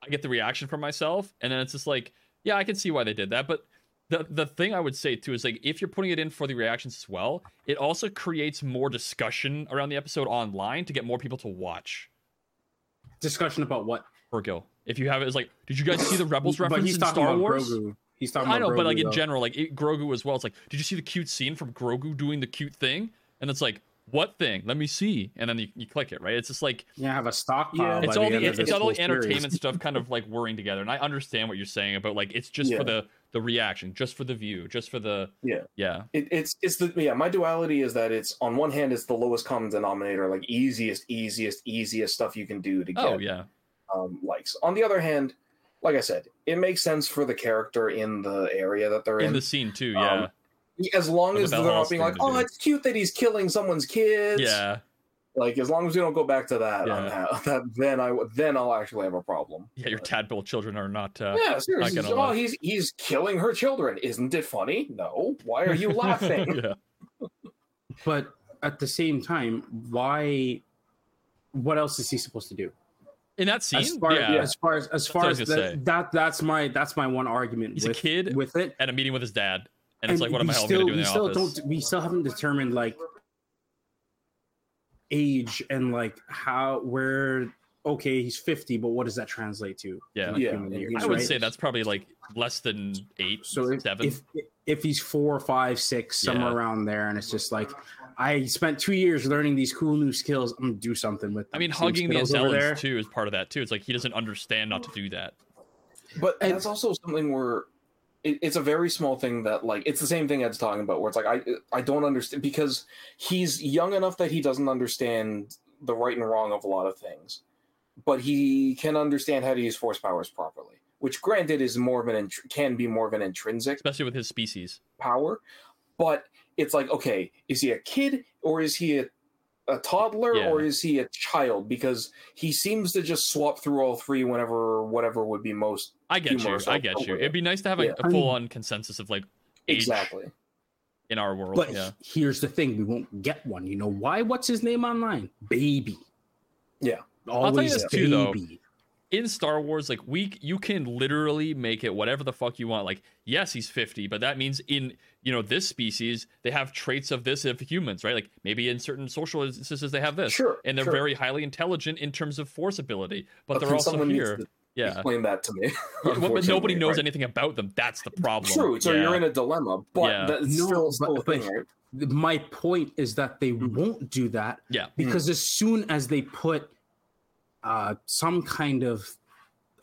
I get the reaction from myself, and then it's just like, yeah, I can see why they did that. But the the thing I would say too is like if you're putting it in for the reactions as well, it also creates more discussion around the episode online to get more people to watch. Discussion about what? Purrgil, if you have it, it's like, did you guys see the Rebels but reference he's in talking Star about Wars? Grogu. He's talking I about know, but like Grogu, in though. general, like it, Grogu as well. It's like, did you see the cute scene from Grogu doing the cute thing? And it's like, what thing? Let me see. And then you, you click it, right? It's just like Yeah, have a stockpile. Yeah. it's all the the end it's, all the entertainment stuff kind of like whirring together. And I understand what you're saying about like it's just Yeah. for the the reaction, just for the view, just for the Yeah. yeah it, it's it's the yeah my duality is that it's on one hand it's the lowest common denominator like easiest easiest easiest stuff you can do to get oh yeah um, likes. On the other hand, like I said, it makes sense for the character in the area that they're in. in the scene too. Yeah, Um, as long as the they're not being like, "Oh, do?" it's cute that he's killing someone's kids." Yeah, Like as long as you don't go back to that, Yeah. on that, that then I w- then I'll actually have a problem. yeah. Your tadpole children are not. Uh, yeah, seriously. gonna Oh, he's he's killing her children. Isn't it funny? No. Why are you laughing? yeah. But at the same time, why? What else is he supposed to do? In that scene, As far, yeah, as far as as far as gonna that, that that's my that's my one argument. He's a kid with it. at a meeting with his dad, and, it's like, what am I hell still, gonna do in we the still office? don't we still haven't determined like age and like how where okay he's 50 but what does that translate to Yeah. like, Yeah, years, I would right? say that's probably like less than eight, so if, seven. if if he's four five six somewhere Yeah. around there and it's just like i spent two years learning these cool new skills i'm gonna do something with I mean, hugging the skills over there. Anzellans too is part of that too. It's like he doesn't understand not to do that. But And- that's also something where it, it's a very small thing that like it's the same thing Ed's talking about where it's like I I don't understand because he's young enough that he doesn't understand the right and wrong of a lot of things, but he can understand how to use force powers properly. Which, granted, is more of an int- can be more of an intrinsic especially with his species. power, but it's like okay, is he a kid or is he a a toddler Yeah. or is he a child? Because he seems to just swap through all three whenever whatever would be most I get you. humorous I get you. It'd be nice to have a, Yeah. a full on consensus of like age exactly. in our world. but yeah. here's the thing we won't get one you know why what's his name online baby Yeah. tell you always baby. too, though. Baby in Star Wars, like we, you can literally make it whatever the fuck you want. Like, yes, he's fifty, but that means in you know this species they have traits of this of humans, right? Like maybe in certain social instances they have this, Sure, and they're sure. very highly intelligent in terms of force ability, but, But they're also here. to Yeah, Explain that to me. Yeah, but- but nobody knows right? anything about them. That's the problem. True. So Yeah. you're in a dilemma, but Yeah. that's No, still, but- still but- thing, right? my point is that they Mhm. won't do that Yeah. because as soon as they put uh, some kind of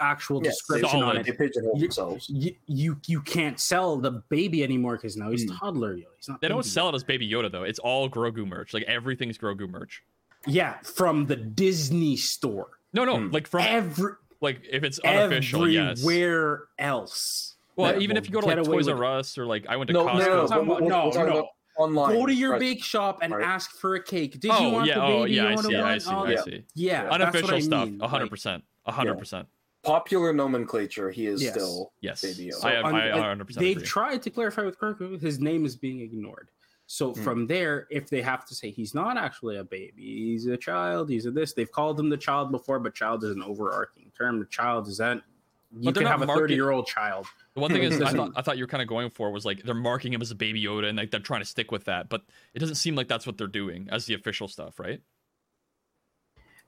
actual Yes, description on solid. they it, pigeonhole You- themselves. you, you you can't sell the baby anymore because now he's Mm. toddler. Yo. He's not. They don't baby. sell it as Baby Yoda though. It's all Grogu merch. Like everything's Grogu merch. Yeah, from the Disney store. No, no, Hmm. like from Every like if it's unofficial, yes. everywhere else. Well, that even if you go to get like Toys with R Us or like I went to No, Costco. no, no, Talking no, about- we're- no, we're no. About online. Go to your right? bake shop and Right. ask for a cake. Did oh you want yeah, the oh baby yeah, I Yoda see, I see, Oh, I yeah. see. Yeah, that's what Unofficial I stuff, mean. hundred percent, hundred percent. popular nomenclature. He is Yes. still Yes, Baby Yoda. I have, un- I uh, 100 percent They've agree. tried to clarify with Grogu, his name is being ignored. So Hmm. from there, if they have to say he's not actually a baby, he's a child, he's a this, they've called him the child before, but child is an overarching term. The child is that you But they're can not have a market- 30 year old child. The one thing is, I thought, I thought you were kind of going for was like they're marking him as a Baby Yoda, and like they're trying to stick with that, but it doesn't seem like that's what they're doing as the official stuff, right?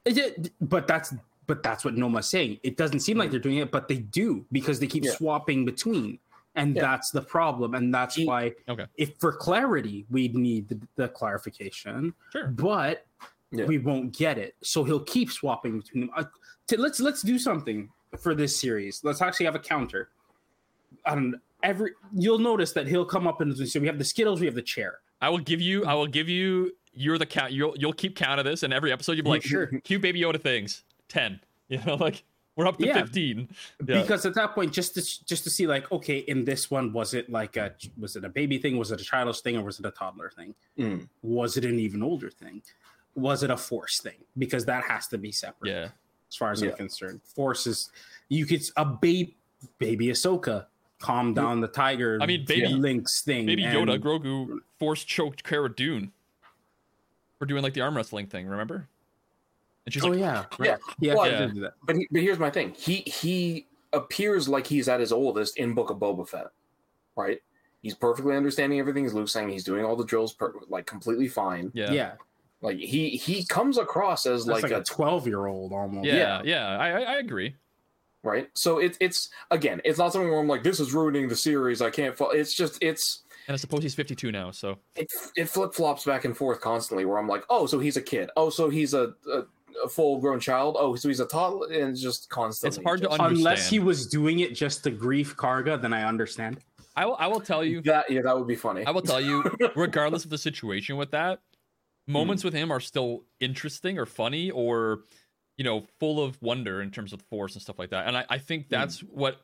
It- it- but that's but that's what Noma's saying. It doesn't seem like they're doing it, but they do because they keep Yeah. swapping between. And Yeah. that's the problem. And that's He- why Okay. if for clarity we need the, the clarification, Sure. but Yeah. we won't get it. So he'll keep swapping between them. Uh, t- let's let's do something for this series. Let's actually have a counter. Um, every you'll notice that he'll come up and so we have the Skittles, we have the chair. I will give you, I will give you. You're the count. You'll you'll keep count of this, and every episode you'll be like, Sure. cute Baby Yoda things, ten. You know, like we're up to Yeah. fifteen. Yeah. because at that point just to just to see like okay in this one was it like a was it a baby thing was it a childish thing or was it a toddler thing Mm. was it an even older thing was it a force thing because that has to be separate Yeah. As far as Yeah. i'm concerned Forces you could a baby baby ahsoka calm down the tiger I mean, baby- lynx thing Baby and- Yoda, Grogu force choked Cara Dune for doing like the arm wrestling thing. Remember? And she's oh like, yeah Yeah. right. yeah, Well, yeah. do that. But he, but here's my thing. He he appears like he's at his oldest in Book of Boba Fett, right? He's perfectly understanding everything as Luke's saying. He's doing all the drills per, like completely fine. yeah, yeah, Like he he comes across as like, like, a a 12 year old almost yeah, Yeah. yeah. I, I I agree. right. So it's it's again, it's not something where I'm like, this is ruining the series. I can't. Fo-. It's just it's And I suppose he's 52 now, so it it flip flops back and forth constantly. Where I'm like, oh, so he's a kid. Oh, so he's a, a, a full grown child. Oh, so he's a toddler, and just constantly. It's hard to just- un- unless he was doing it just to Greef Karga then i understand I will I will tell you that yeah, that would be funny. I will tell you, regardless of the situation with that, moments mm-hmm. with him are still interesting or funny or, you know, full of wonder in terms of force and stuff like that. And I, I think mm. that's what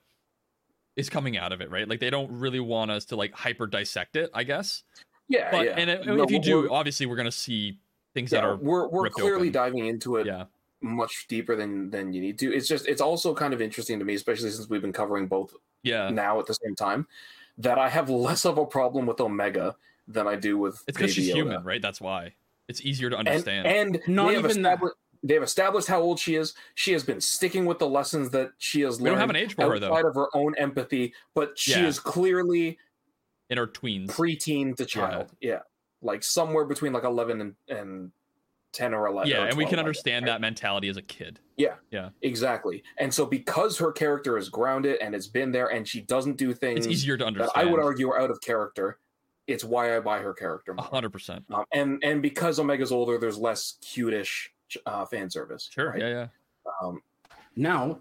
is coming out of it, right? Like they don't really want us to like hyper dissect it, I guess. Yeah, But yeah. and if, No, if you do, obviously we're gonna see things yeah, that are we're we're clearly open. diving into it yeah, much deeper than than you need to. It's just it's also kind of interesting to me, especially since we've been covering both yeah. now at the same time, that I have less of a problem with Omega than I do with. It's because she's Yoda. human, right? That's why it's easier to understand. and Not they have that. established, They've established how old she is. She has been sticking with the lessons that she has we don't learned have an age for her though. of her own empathy, but she Yeah. is clearly In her tweens. preteen to child. Yeah. Like somewhere between like 11 and, and 10 or 11. yeah, or and we can I guess, understand right? that mentality as a kid. Yeah, yeah, exactly. And so because her character is grounded and it's been there and she doesn't do things It's easier to that understand. I would argue are out of character, it's why I buy her character A more. hundred percent. Um, and and because Omega's older, there's less cutish uh, fan service. Sure. right? Yeah, yeah. Um, Now,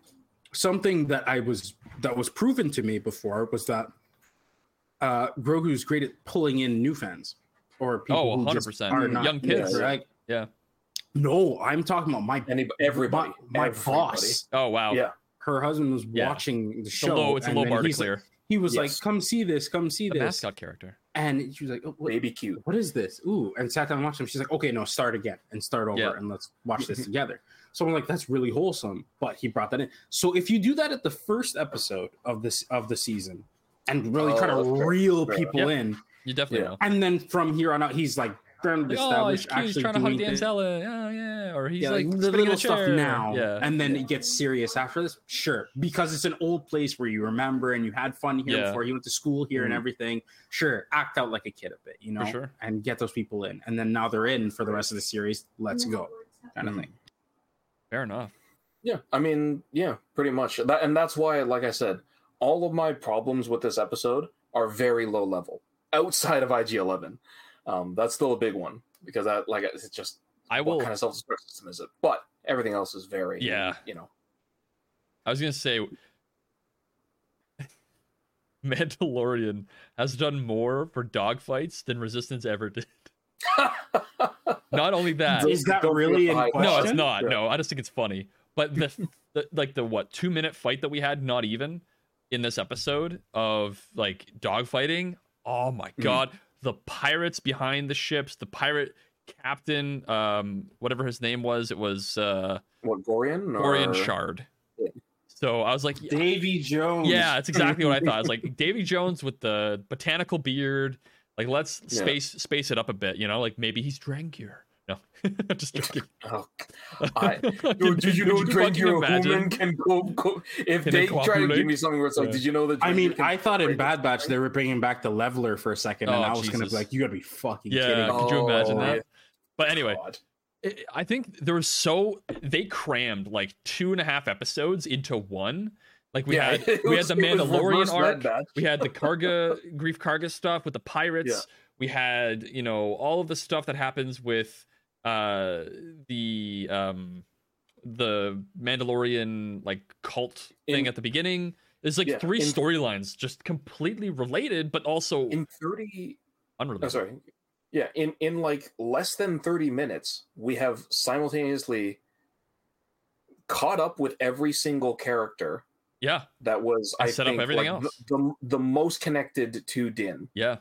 something that I was that was proven to me before was that uh Grogu's great at pulling in new fans or people Oh, who just 100%. are not Young kids. yeah, right? Yeah. No, I'm talking about my any, everybody. my, my everybody. boss. Oh wow. Yeah. Her husband was Yeah. watching the It's a show. low. It's a and low bar to he's like- clear. He was Yes. like, "Come see this, come see The this," mascot character. and she was like, oh, what, Baby cute. what is this? Ooh, and sat down and watched him. She's like, okay, no, start again and start over Yeah. and let's watch this together. So I'm like, that's really wholesome. But he brought that in. So if you do that at the first episode of this of the season and really try Oh, to that's reel people enough. in, You definitely Yeah. will. and then from here on out, he's like trying to Like, oh, he's establish cute. He's actually trying to hug doing things. Danzella. Yeah, yeah. Or he's Yeah, like, like the little stuff now, Yeah. and then Yeah. it gets serious after this. Sure, because it's an old place where you remember and you had fun here Yeah. before you went to school here and Mhm. everything. Sure, act out like a kid a bit, you know, For sure. and get those people in, and then now they're in for the rest of the series. Let's go, kind of Mhm. thing. Fair enough. Yeah, I mean, yeah, pretty much. That, and that's why, like I said, all of my problems with this episode are very low level outside of IG Eleven. Um, that's still a big one because that, like, it's just I will what kind of self destruct system is it? But everything else is very, Yeah. you know, I was gonna say, Mandalorian has done more for dogfights than Resistance ever did. Not only that, Is that Don't really in the high- no, it's not. Yeah. No, I just think it's funny. But the, the like the what two minute fight that we had, not even in this episode of like dogfighting. Oh my Mhm. god, the pirates behind the ships, the pirate captain, um, whatever his name was, it was uh, what Gorian or Shard. Yeah. So I was like, Davy Jones. yeah, that's exactly what I thought. I was like Davy Jones with the botanical beard. Like let's Yeah. space space it up a bit, you know. Like maybe he's Drangier. No, just joking. Oh, I- Dude, Dude, did you know fucking drink your imagine? human can go, go if Can they they try to give me something where it's like, Yeah. did you know that? I mean, I thought in Bad Batch they were bringing back the leveler for a second, and Oh, I was gonna be like, "You gotta be fucking Yeah, kidding!" me. could you imagine Oh, that? But anyway, God. I- I think there was so they crammed like two and a half episodes into one. Like we Yeah, had we was- had the Mandalorian reverse arc, we had the Karga Greef Karga stuff with the pirates. Yeah. We had you know all of the stuff that happens with uh the um the Mandalorian like cult thing at the beginning. There's like Yeah, three storylines just completely related, but also in 30 unrelated. oh, sorry yeah in in like less than 30 minutes we have simultaneously caught up with every single character Yeah, that was And i set up think everything like, else. The, the, the most connected to din yeah.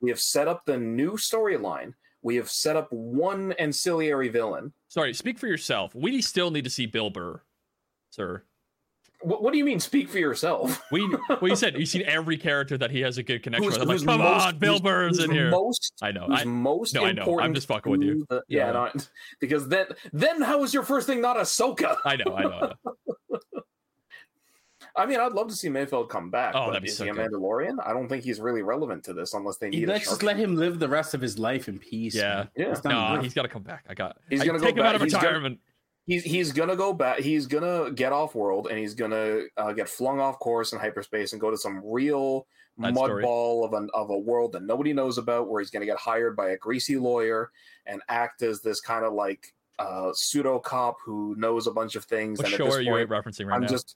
we have set up the new storyline we have set up one ancillary villain Sorry, speak for yourself. We still need to see Bill Burr, sir. what, what do you mean speak for yourself We well, you said you've seen every character that he has a good connection Who's- with. I'm like, come most- on, Bill Burr's in here. most I know. I, most no, I know. I'm just fucking with you. the- yeah, Yeah. no, because then then how is your first thing not Ahsoka? I know. I know. I know. I mean, I'd love to see Mayfield come back. Oh, but that'd be is so he a good. Mandalorian? I don't think he's really relevant to this unless they need. a Let's just let him live the rest of his life in peace. Yeah. man. Yeah. No, enough. he's got to come back. I got. He's I gonna go take him out of back. He's gonna- retirement. He's he's gonna go back. He's gonna get off world and he's gonna uh, get flung off course in hyperspace and go to some real That story. mudball of an of a world that nobody knows about, where he's gonna get hired by a greasy lawyer and act as this kind of like uh, pseudo cop who knows a bunch of things. What and at show this are you point, referencing right I'm now? just.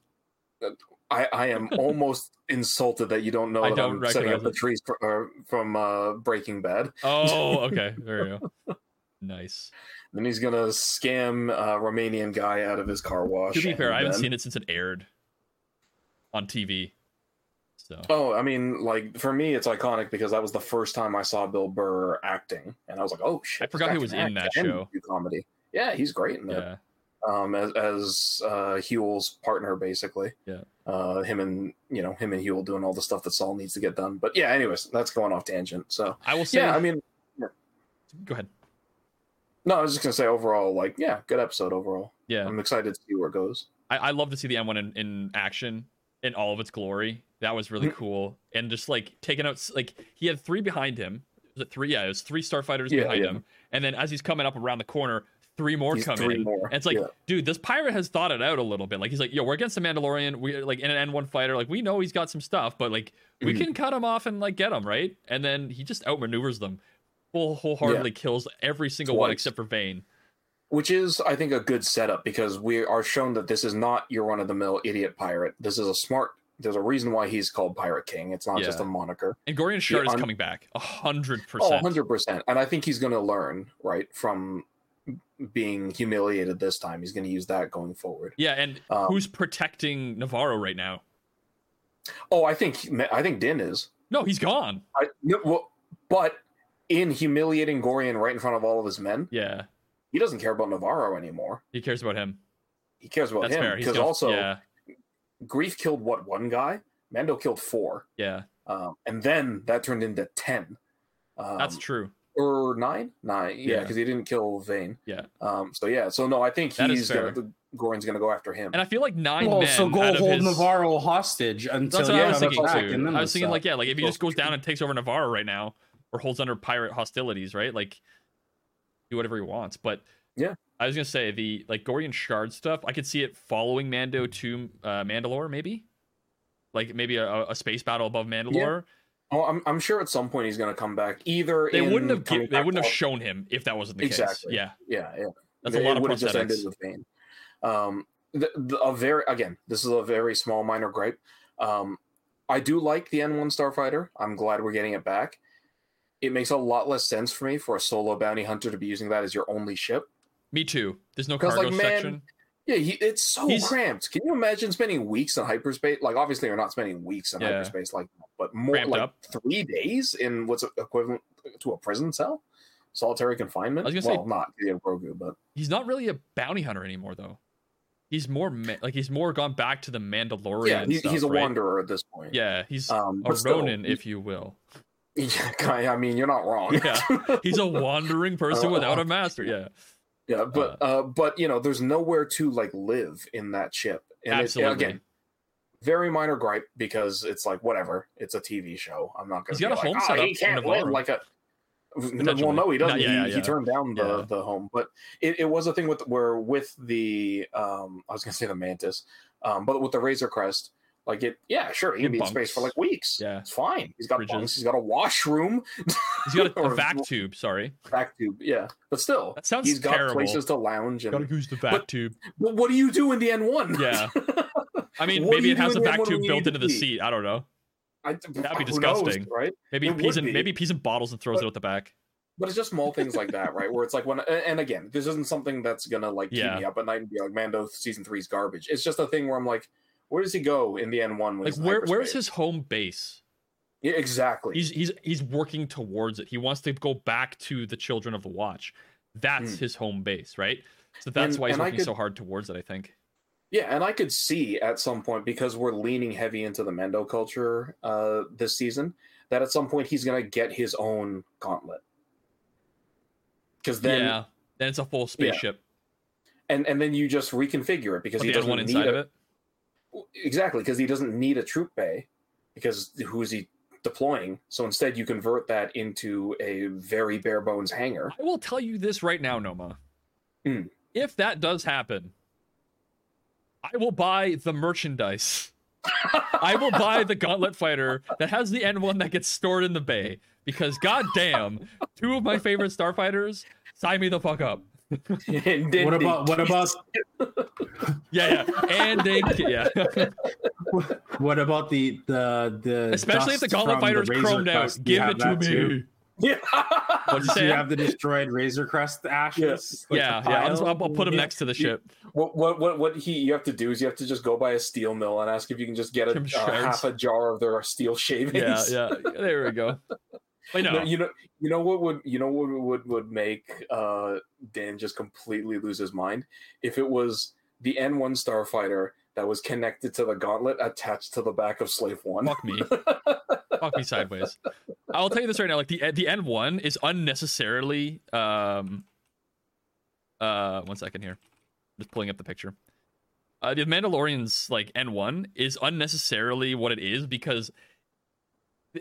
I, I am almost insulted that you don't know I that don't I'm setting up the trees fr- uh, from uh, Breaking Bad. Oh, okay. There you go. Nice. Then he's gonna scam a Romanian guy out of his car wash. To be fair, I haven't then- seen it since it aired on TV. So Oh, I mean, like for me, it's iconic because that was the first time I saw Bill Burr acting, and I was like, "Oh shit!" I forgot he was in that show. comedy. Yeah, he's great in that. yeah, Um, as as uh, Huell's partner, basically. Yeah. Uh, him and you know him and Huel doing all the stuff that Saul needs to get done. But yeah, anyways, that's going off tangent. So I will say. yeah, I mean, go ahead. no, I was just gonna say overall, like, yeah, good episode overall. Yeah, I'm excited to see where it goes. I, I love to see the M1 in, in action in all of its glory. That was really Mhm. cool. And just like taking out, like he had three behind him. Was it three? Yeah, it was three starfighters Yeah, behind yeah. him. And then as he's coming up around the corner, three more He's come three in. more, it's like, yeah. dude, this pirate has thought it out a little bit. Like he's like, yo, we're against the Mandalorian. We like in an N1 fighter. Like we know he's got some stuff, but like we Mhm. can cut him off and like get him right. And then he just outmaneuvers them, full wholeheartedly kills every single one except for Vane. Which is, I think, a good setup because we are shown that this is not your run of the mill idiot pirate. This is a smart. There's a reason why he's called Pirate King. It's not just a moniker. And Gorian Shard is coming back, a hundred Oh, percent. 100%. And I think he's going to learn, right, from being humiliated this time. He's going to use that going forward. Yeah, and Um, who's protecting Navarro right now? Oh, I think I think Din is. No, he's gone. I, no, well, but in humiliating Gorian right in front of all of his men, Yeah, he doesn't care about Navarro anymore. he cares about him. He cares about That's him. Because also yeah, Greef killed what one guy, Mando killed four, yeah, um, and then that turned into ten. Um, that's true. Or nine, nine, yeah, Yeah. because he didn't kill Vane. Yeah, Um, so yeah, so no, I think he's gonna, Gorian's gonna go after him. and I feel like nine Well, men so go out hold his. Navarro hostage until That's what yeah, I was thinking back, too. and then I was thinking up? like, yeah, like if he just goes down and takes over Navarro right now, or holds under pirate hostilities, right? Like, do whatever he wants. But Yeah. I was gonna say the like Gorian Shard stuff. I could see it following Mando to uh, Mandalore, maybe. Like maybe a, a space battle above Mandalore. Oh, I'm, I'm sure at some point he's gonna come back. Either They in wouldn't have they wouldn't have shown him if that wasn't the case. Exactly. Yeah, Yeah, yeah. that's a It lot of would've just ended prosthetics. with Vane. Um, the, the, a very again, this is a very small minor gripe. Um, I do like the N1 Starfighter. I'm glad we're getting it back. It makes a lot less sense for me for a solo bounty hunter to be using that as your only ship. Me too. There's no cargo like, man, section. Yeah, he, it's so He's- cramped. Can you imagine spending weeks in hyperspace? Like, obviously, you're not spending weeks in Yeah. hyperspace like that, but more Ramped like up. three days in what's equivalent to a prison cell, solitary confinement. I was gonna say- not yeah, Grogu, but He's not really a bounty hunter anymore, though. He's more like he's more gone back to the Mandalorian. yeah, he, stuff, he's a right? wanderer at this point. Yeah, he's um, a still, Ronin, if you will. yeah, I mean, you're not wrong. Yeah. He's a wandering person Uh, without a master. Yeah, yeah, but uh, but you know, there's nowhere to like live in that ship. And it- absolutely. again, very minor gripe because it's like whatever. It's a TV show. I'm not going He's got a like, home oh, he can't live like a. Well, no, he doesn't. No, yeah, he, yeah, he turned down the, the home, but it, it was a thing with where with the um I was going to say the mantis, um, but with the Razor Crest, like it, yeah, sure, he can be in space for like weeks. Yeah. it's fine. He's got Fridges. bunks. He's got a washroom, he's got a, a vac tube. Sorry, back tube. Yeah, but still, that sounds he's got terrible. places to lounge. And use the vac But- tube. but what do you do in the N one? Yeah. I mean, maybe it has a vac tube built into the seat. I don't know. I, That'd be who knows, disgusting. right? Maybe It pees would in be. maybe pees in bottles and throws But- it at the back. But it's just small things like that, right? Where it's like when, and again, this isn't something that's gonna like Yeah. keep me up at night and be like, Mando season three's garbage. It's just a thing where I'm like, where does he go in the N one? Like where where's his home base? Yeah, exactly. He's he's he's working towards it. He wants to go back to the Children of the Watch. That's Hmm. his home base, right? So that's And- why he's working could- so hard towards it. I think. Yeah, and I could see at some point because we're leaning heavy into the Mando culture uh, this season that at some point he's gonna get his own gauntlet. Because then, yeah. Then it's a full spaceship. and and then you just reconfigure it because But he doesn't one need of it. Exactly because he doesn't need a troop bay because who is he deploying? So instead, you convert that into a very bare bones hangar. I will tell you this right now, Noma. Hmm. If that does happen, I will buy the merchandise. I will buy the gauntlet fighter that has the N1 that gets stored in the bay. Because goddamn, two of my favorite starfighters, sign me the fuck up. And What about what about Yeah, yeah. And they yeah. what about the the the Especially if the gauntlet fighter's the chromed out. Crest? Do Give it to me. too? Yeah. What'd you you have the destroyed Razor Crest ashes. like yeah, yeah. I'll, pile? I'll, I'll put him next to the ship. What, what what what he you have to do is you have to just go by a steel mill and ask if you can just get a, uh, half a jar of their steel shavings Yeah, shavings. yeah. There we go. No. No, you know, you know what would you know what would would make uh, Dan just completely lose his mind if it was the N one starfighter that was connected to the gauntlet attached to the back of Slave One. Fuck me. Fuck me sideways. I'll tell you this right now. Like the the N one is unnecessarily. Um. Uh, one second here. Just pulling up the picture. Uh, the Mandalorian's like N one is unnecessarily what it is because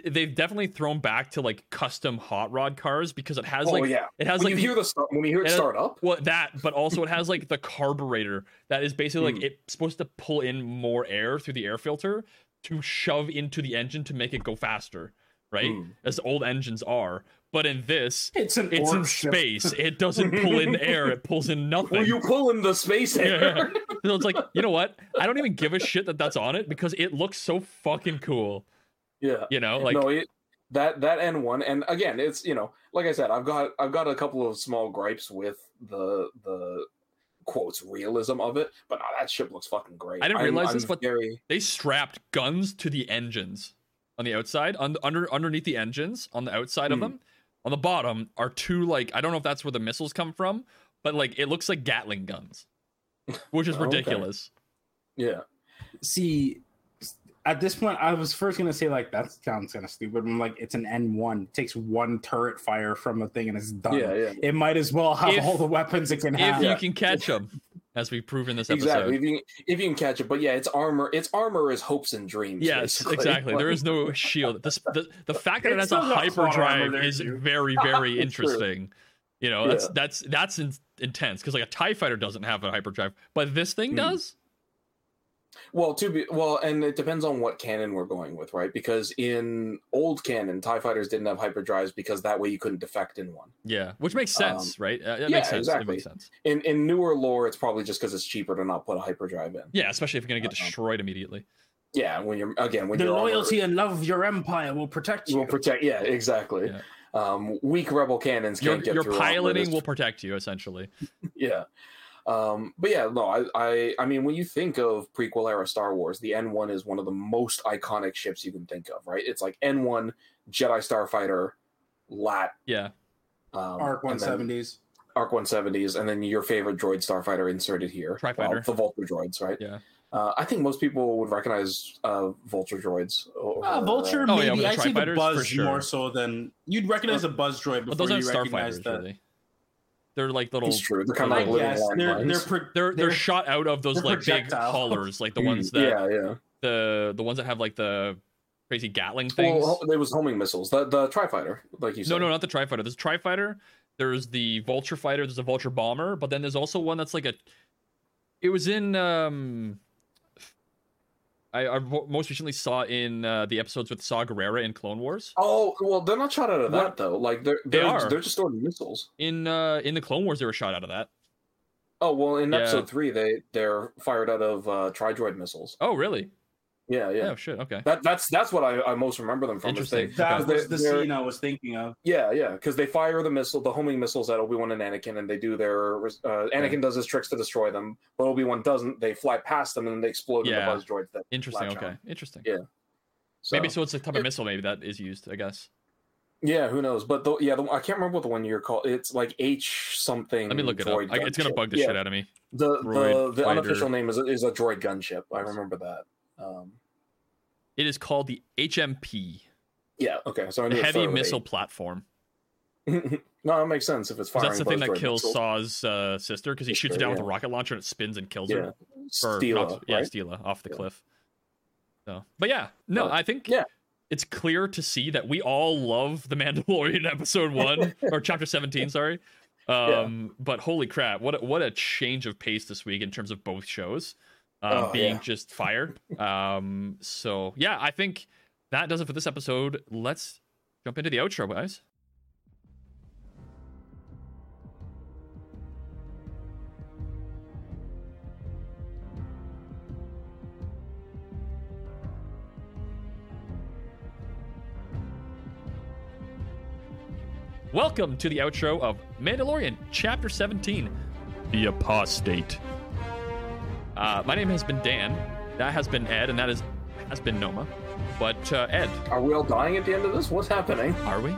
they've definitely thrown back to like custom hot rod cars because it has oh like yeah, it has when like you hear the start, when you hear it it has- start up, well that but also it has like the carburetor that is basically like Mm. it's supposed to pull in more air through the air filter to shove into the engine to make it go faster right Mm. as old engines are but in this It's an it's in ship. space it doesn't pull in air it pulls in nothing Well, you pull in the space air. yeah. so it's like you know what i don't even give a shit that that's on it because it looks so fucking cool yeah. you know like no, it, that that N one, and again, it's you know, like I said, I've got I've got a couple of small gripes with the the quotes realism of it, but no, that ship looks fucking great. I didn't I'm- realize I'm this, but- very they strapped guns to the engines on the outside on under underneath the engines on the outside of Hmm. them on the bottom are two like i don't know if that's where the missiles come from but like it looks like gatling guns which is Okay. ridiculous yeah. See, at this point, I was first gonna say like that sounds kind of stupid. I'm like, it's an N1. It takes one turret fire from a thing and it's done. Yeah, yeah. It might as well have If- all the weapons it can if have. If you can catch them as we prove in this episode Exactly. If you if you can catch it, but yeah, it's armor. Its armor is hopes and dreams. yes basically. exactly there is no shield this, the, the fact that it It's has a still got plot armor hyperdrive is too. very very True. interesting you know that's Yeah. that's that's in, intense because like a tie fighter doesn't have a hyperdrive but this thing Hmm. does Well, to be well, and it depends on what canon we're going with, right? Because in old canon, Tie fighters didn't have hyperdrives because that way you couldn't defect in one. yeah which makes sense right uh, that yeah, makes sense it exactly. makes sense In in newer lore, it's probably just because it's cheaper to not put a hyperdrive in. Yeah, especially if you're gonna get Uh-uh. destroyed immediately. Yeah, when you're again when the your armor loyalty and love of your empire will protect you. will protect. Yeah, exactly. Yeah. Um, weak rebel cannons Your, can't get your through armor piloting will protect you essentially. yeah um but yeah no I, I i mean when you think of prequel era star wars the n1 is one of the most iconic ships you can think of right it's like n1 jedi starfighter lat Yeah, Arc um, and then 170s. arc 170s and then your favorite droid starfighter inserted here Tri-fighter. Well, the vulture droids right yeah. uh, i think most people would recognize uh vulture droids over, Uh, Vulture, Oh, yeah, maybe. with the I see the Tri-Fighters, buzz for sure. more so than you'd recognize a buzz droid But before those you aren't recognize starfighters that. really. They're like little. it's true they're kind of like I living guess they're they're, landmines. pro- They're, they're they're shot out of those they're like big projectile. haulers, like the Mm, ones that yeah yeah the the ones that have like the crazy Gatling things. well there was homing missiles the the tri-fighter like you said no, no, not the Tri Fighter. There's a Tri Fighter. There's the Vulture Fighter. There's a Vulture Bomber. But then there's also one that's like a. It was in. um I, I most recently saw in uh, the episodes with Saw Gerrera in Clone Wars. Oh well, they're not shot out of that What? though. Like they're They they're, they're just throwing missiles. In uh in the Clone Wars, they were shot out of that. Oh well, in Yeah. episode three, they they're fired out of uh, tri-droid missiles. Oh, really? Yeah, yeah. Oh shit. Okay. That that's that's what I, I most remember them from. is They, Interesting. that was the They're- scene I was thinking of. yeah, yeah, because they fire the missile, the homing missiles at Obi Wan and Anakin, and they do their. Uh, Anakin does his tricks to destroy them, but Obi Wan doesn't. They fly past them and then they explode in Yeah. the buzz droids. That Interesting. Okay. on. Interesting. Yeah. So, Maybe so. It's a type of missile. Maybe that is used. I guess. Yeah, who knows? But the, yeah, the, I can't remember what the one you're called. It's like H something. Let me look it up. I, it's gonna gunship. bug the yeah, shit out of me. The Droid the, the unofficial name is is a droid gunship. I remember that. Um, It is called the HMP, yeah. Okay. So I knew it Heavy Missile Platform. no, that makes sense if it's firing. That's the thing that kills missiles. Saw's uh, sister because he shoots her Sister, down with a rocket launcher and it spins and kills Yeah. her. Or Steela, not- yeah, right? Steela off the Yeah. cliff. So, but yeah, no, I think yeah. it's clear to see that we all love the Mandalorian episode one or chapter seventeen. Sorry, um, but holy crap, what a, what a change of pace this week in terms of both shows um, Oh, being yeah. just fire. Um, so yeah, I think that does it for this episode. Let's jump into the outro, guys. Welcome to the outro of Mandalorian Chapter 17 The Apostate. Uh, my name has been Dan, that has been Ed, and that is has been Noma. But uh, Ed, Are we all dying at the end of this? What's happening? are we?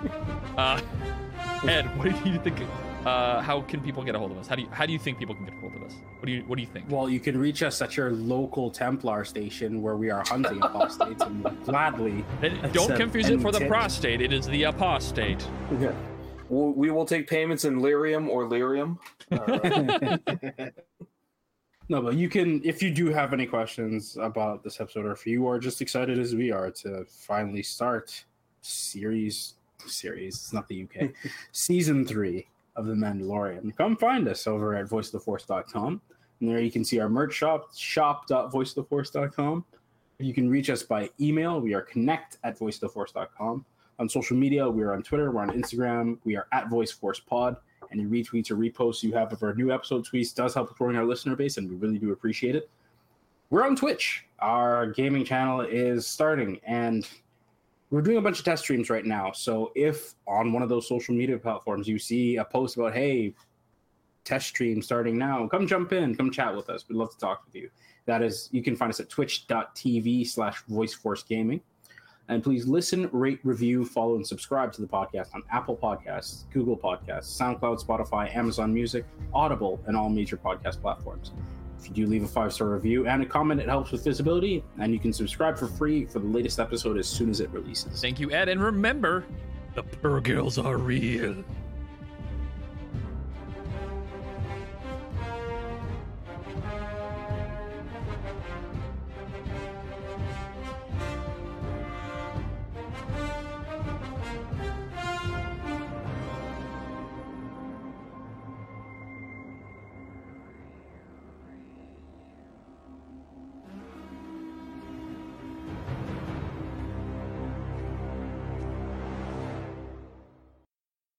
Uh, Ed, what do you think? Uh, how can people get a hold of us? How do you how do you think people can get a hold of us? What do you what do you think? Well, you can reach us at your local Templar station where we are hunting apostates and we'll gladly. And don't That's, confuse it for the tip. prostate. It is the apostate. We'll, we will take payments in lyrium or lyrium. No, but you can, if you do have any questions about this episode, or if you are just excited as we are to finally start series, series, it's not the UK, season three of The Mandalorian, come find us over at voiceoftheforce.com. And there you can see our merch shop, shop.voiceoftheforce.com. You can reach us by email. We are connect at voiceoftheforce.com. On social media, we are on Twitter, we're on Instagram, we are at VoiceForcePod. Any retweets or reposts you have of our new episode tweets does help growing our listener base, and we really do appreciate it. We're on Twitch. Our gaming channel is starting, and we're doing a bunch of test streams right now. So if on one of those social media platforms you see a post about, hey, test stream starting now, come jump in, come chat with us. We'd love to talk with you. That is, you can find us at twitch.tv slash voiceforcegaming. And please listen, rate, review, follow, and subscribe to the podcast on Apple Podcasts, Google Podcasts, SoundCloud, Spotify, Amazon Music, Audible, and all major podcast platforms. If you do leave a five star review and a comment, it helps with visibility, and you can subscribe for free for the latest episode as soon as it releases. Thank you, Ed, and remember, the Purrgils are real.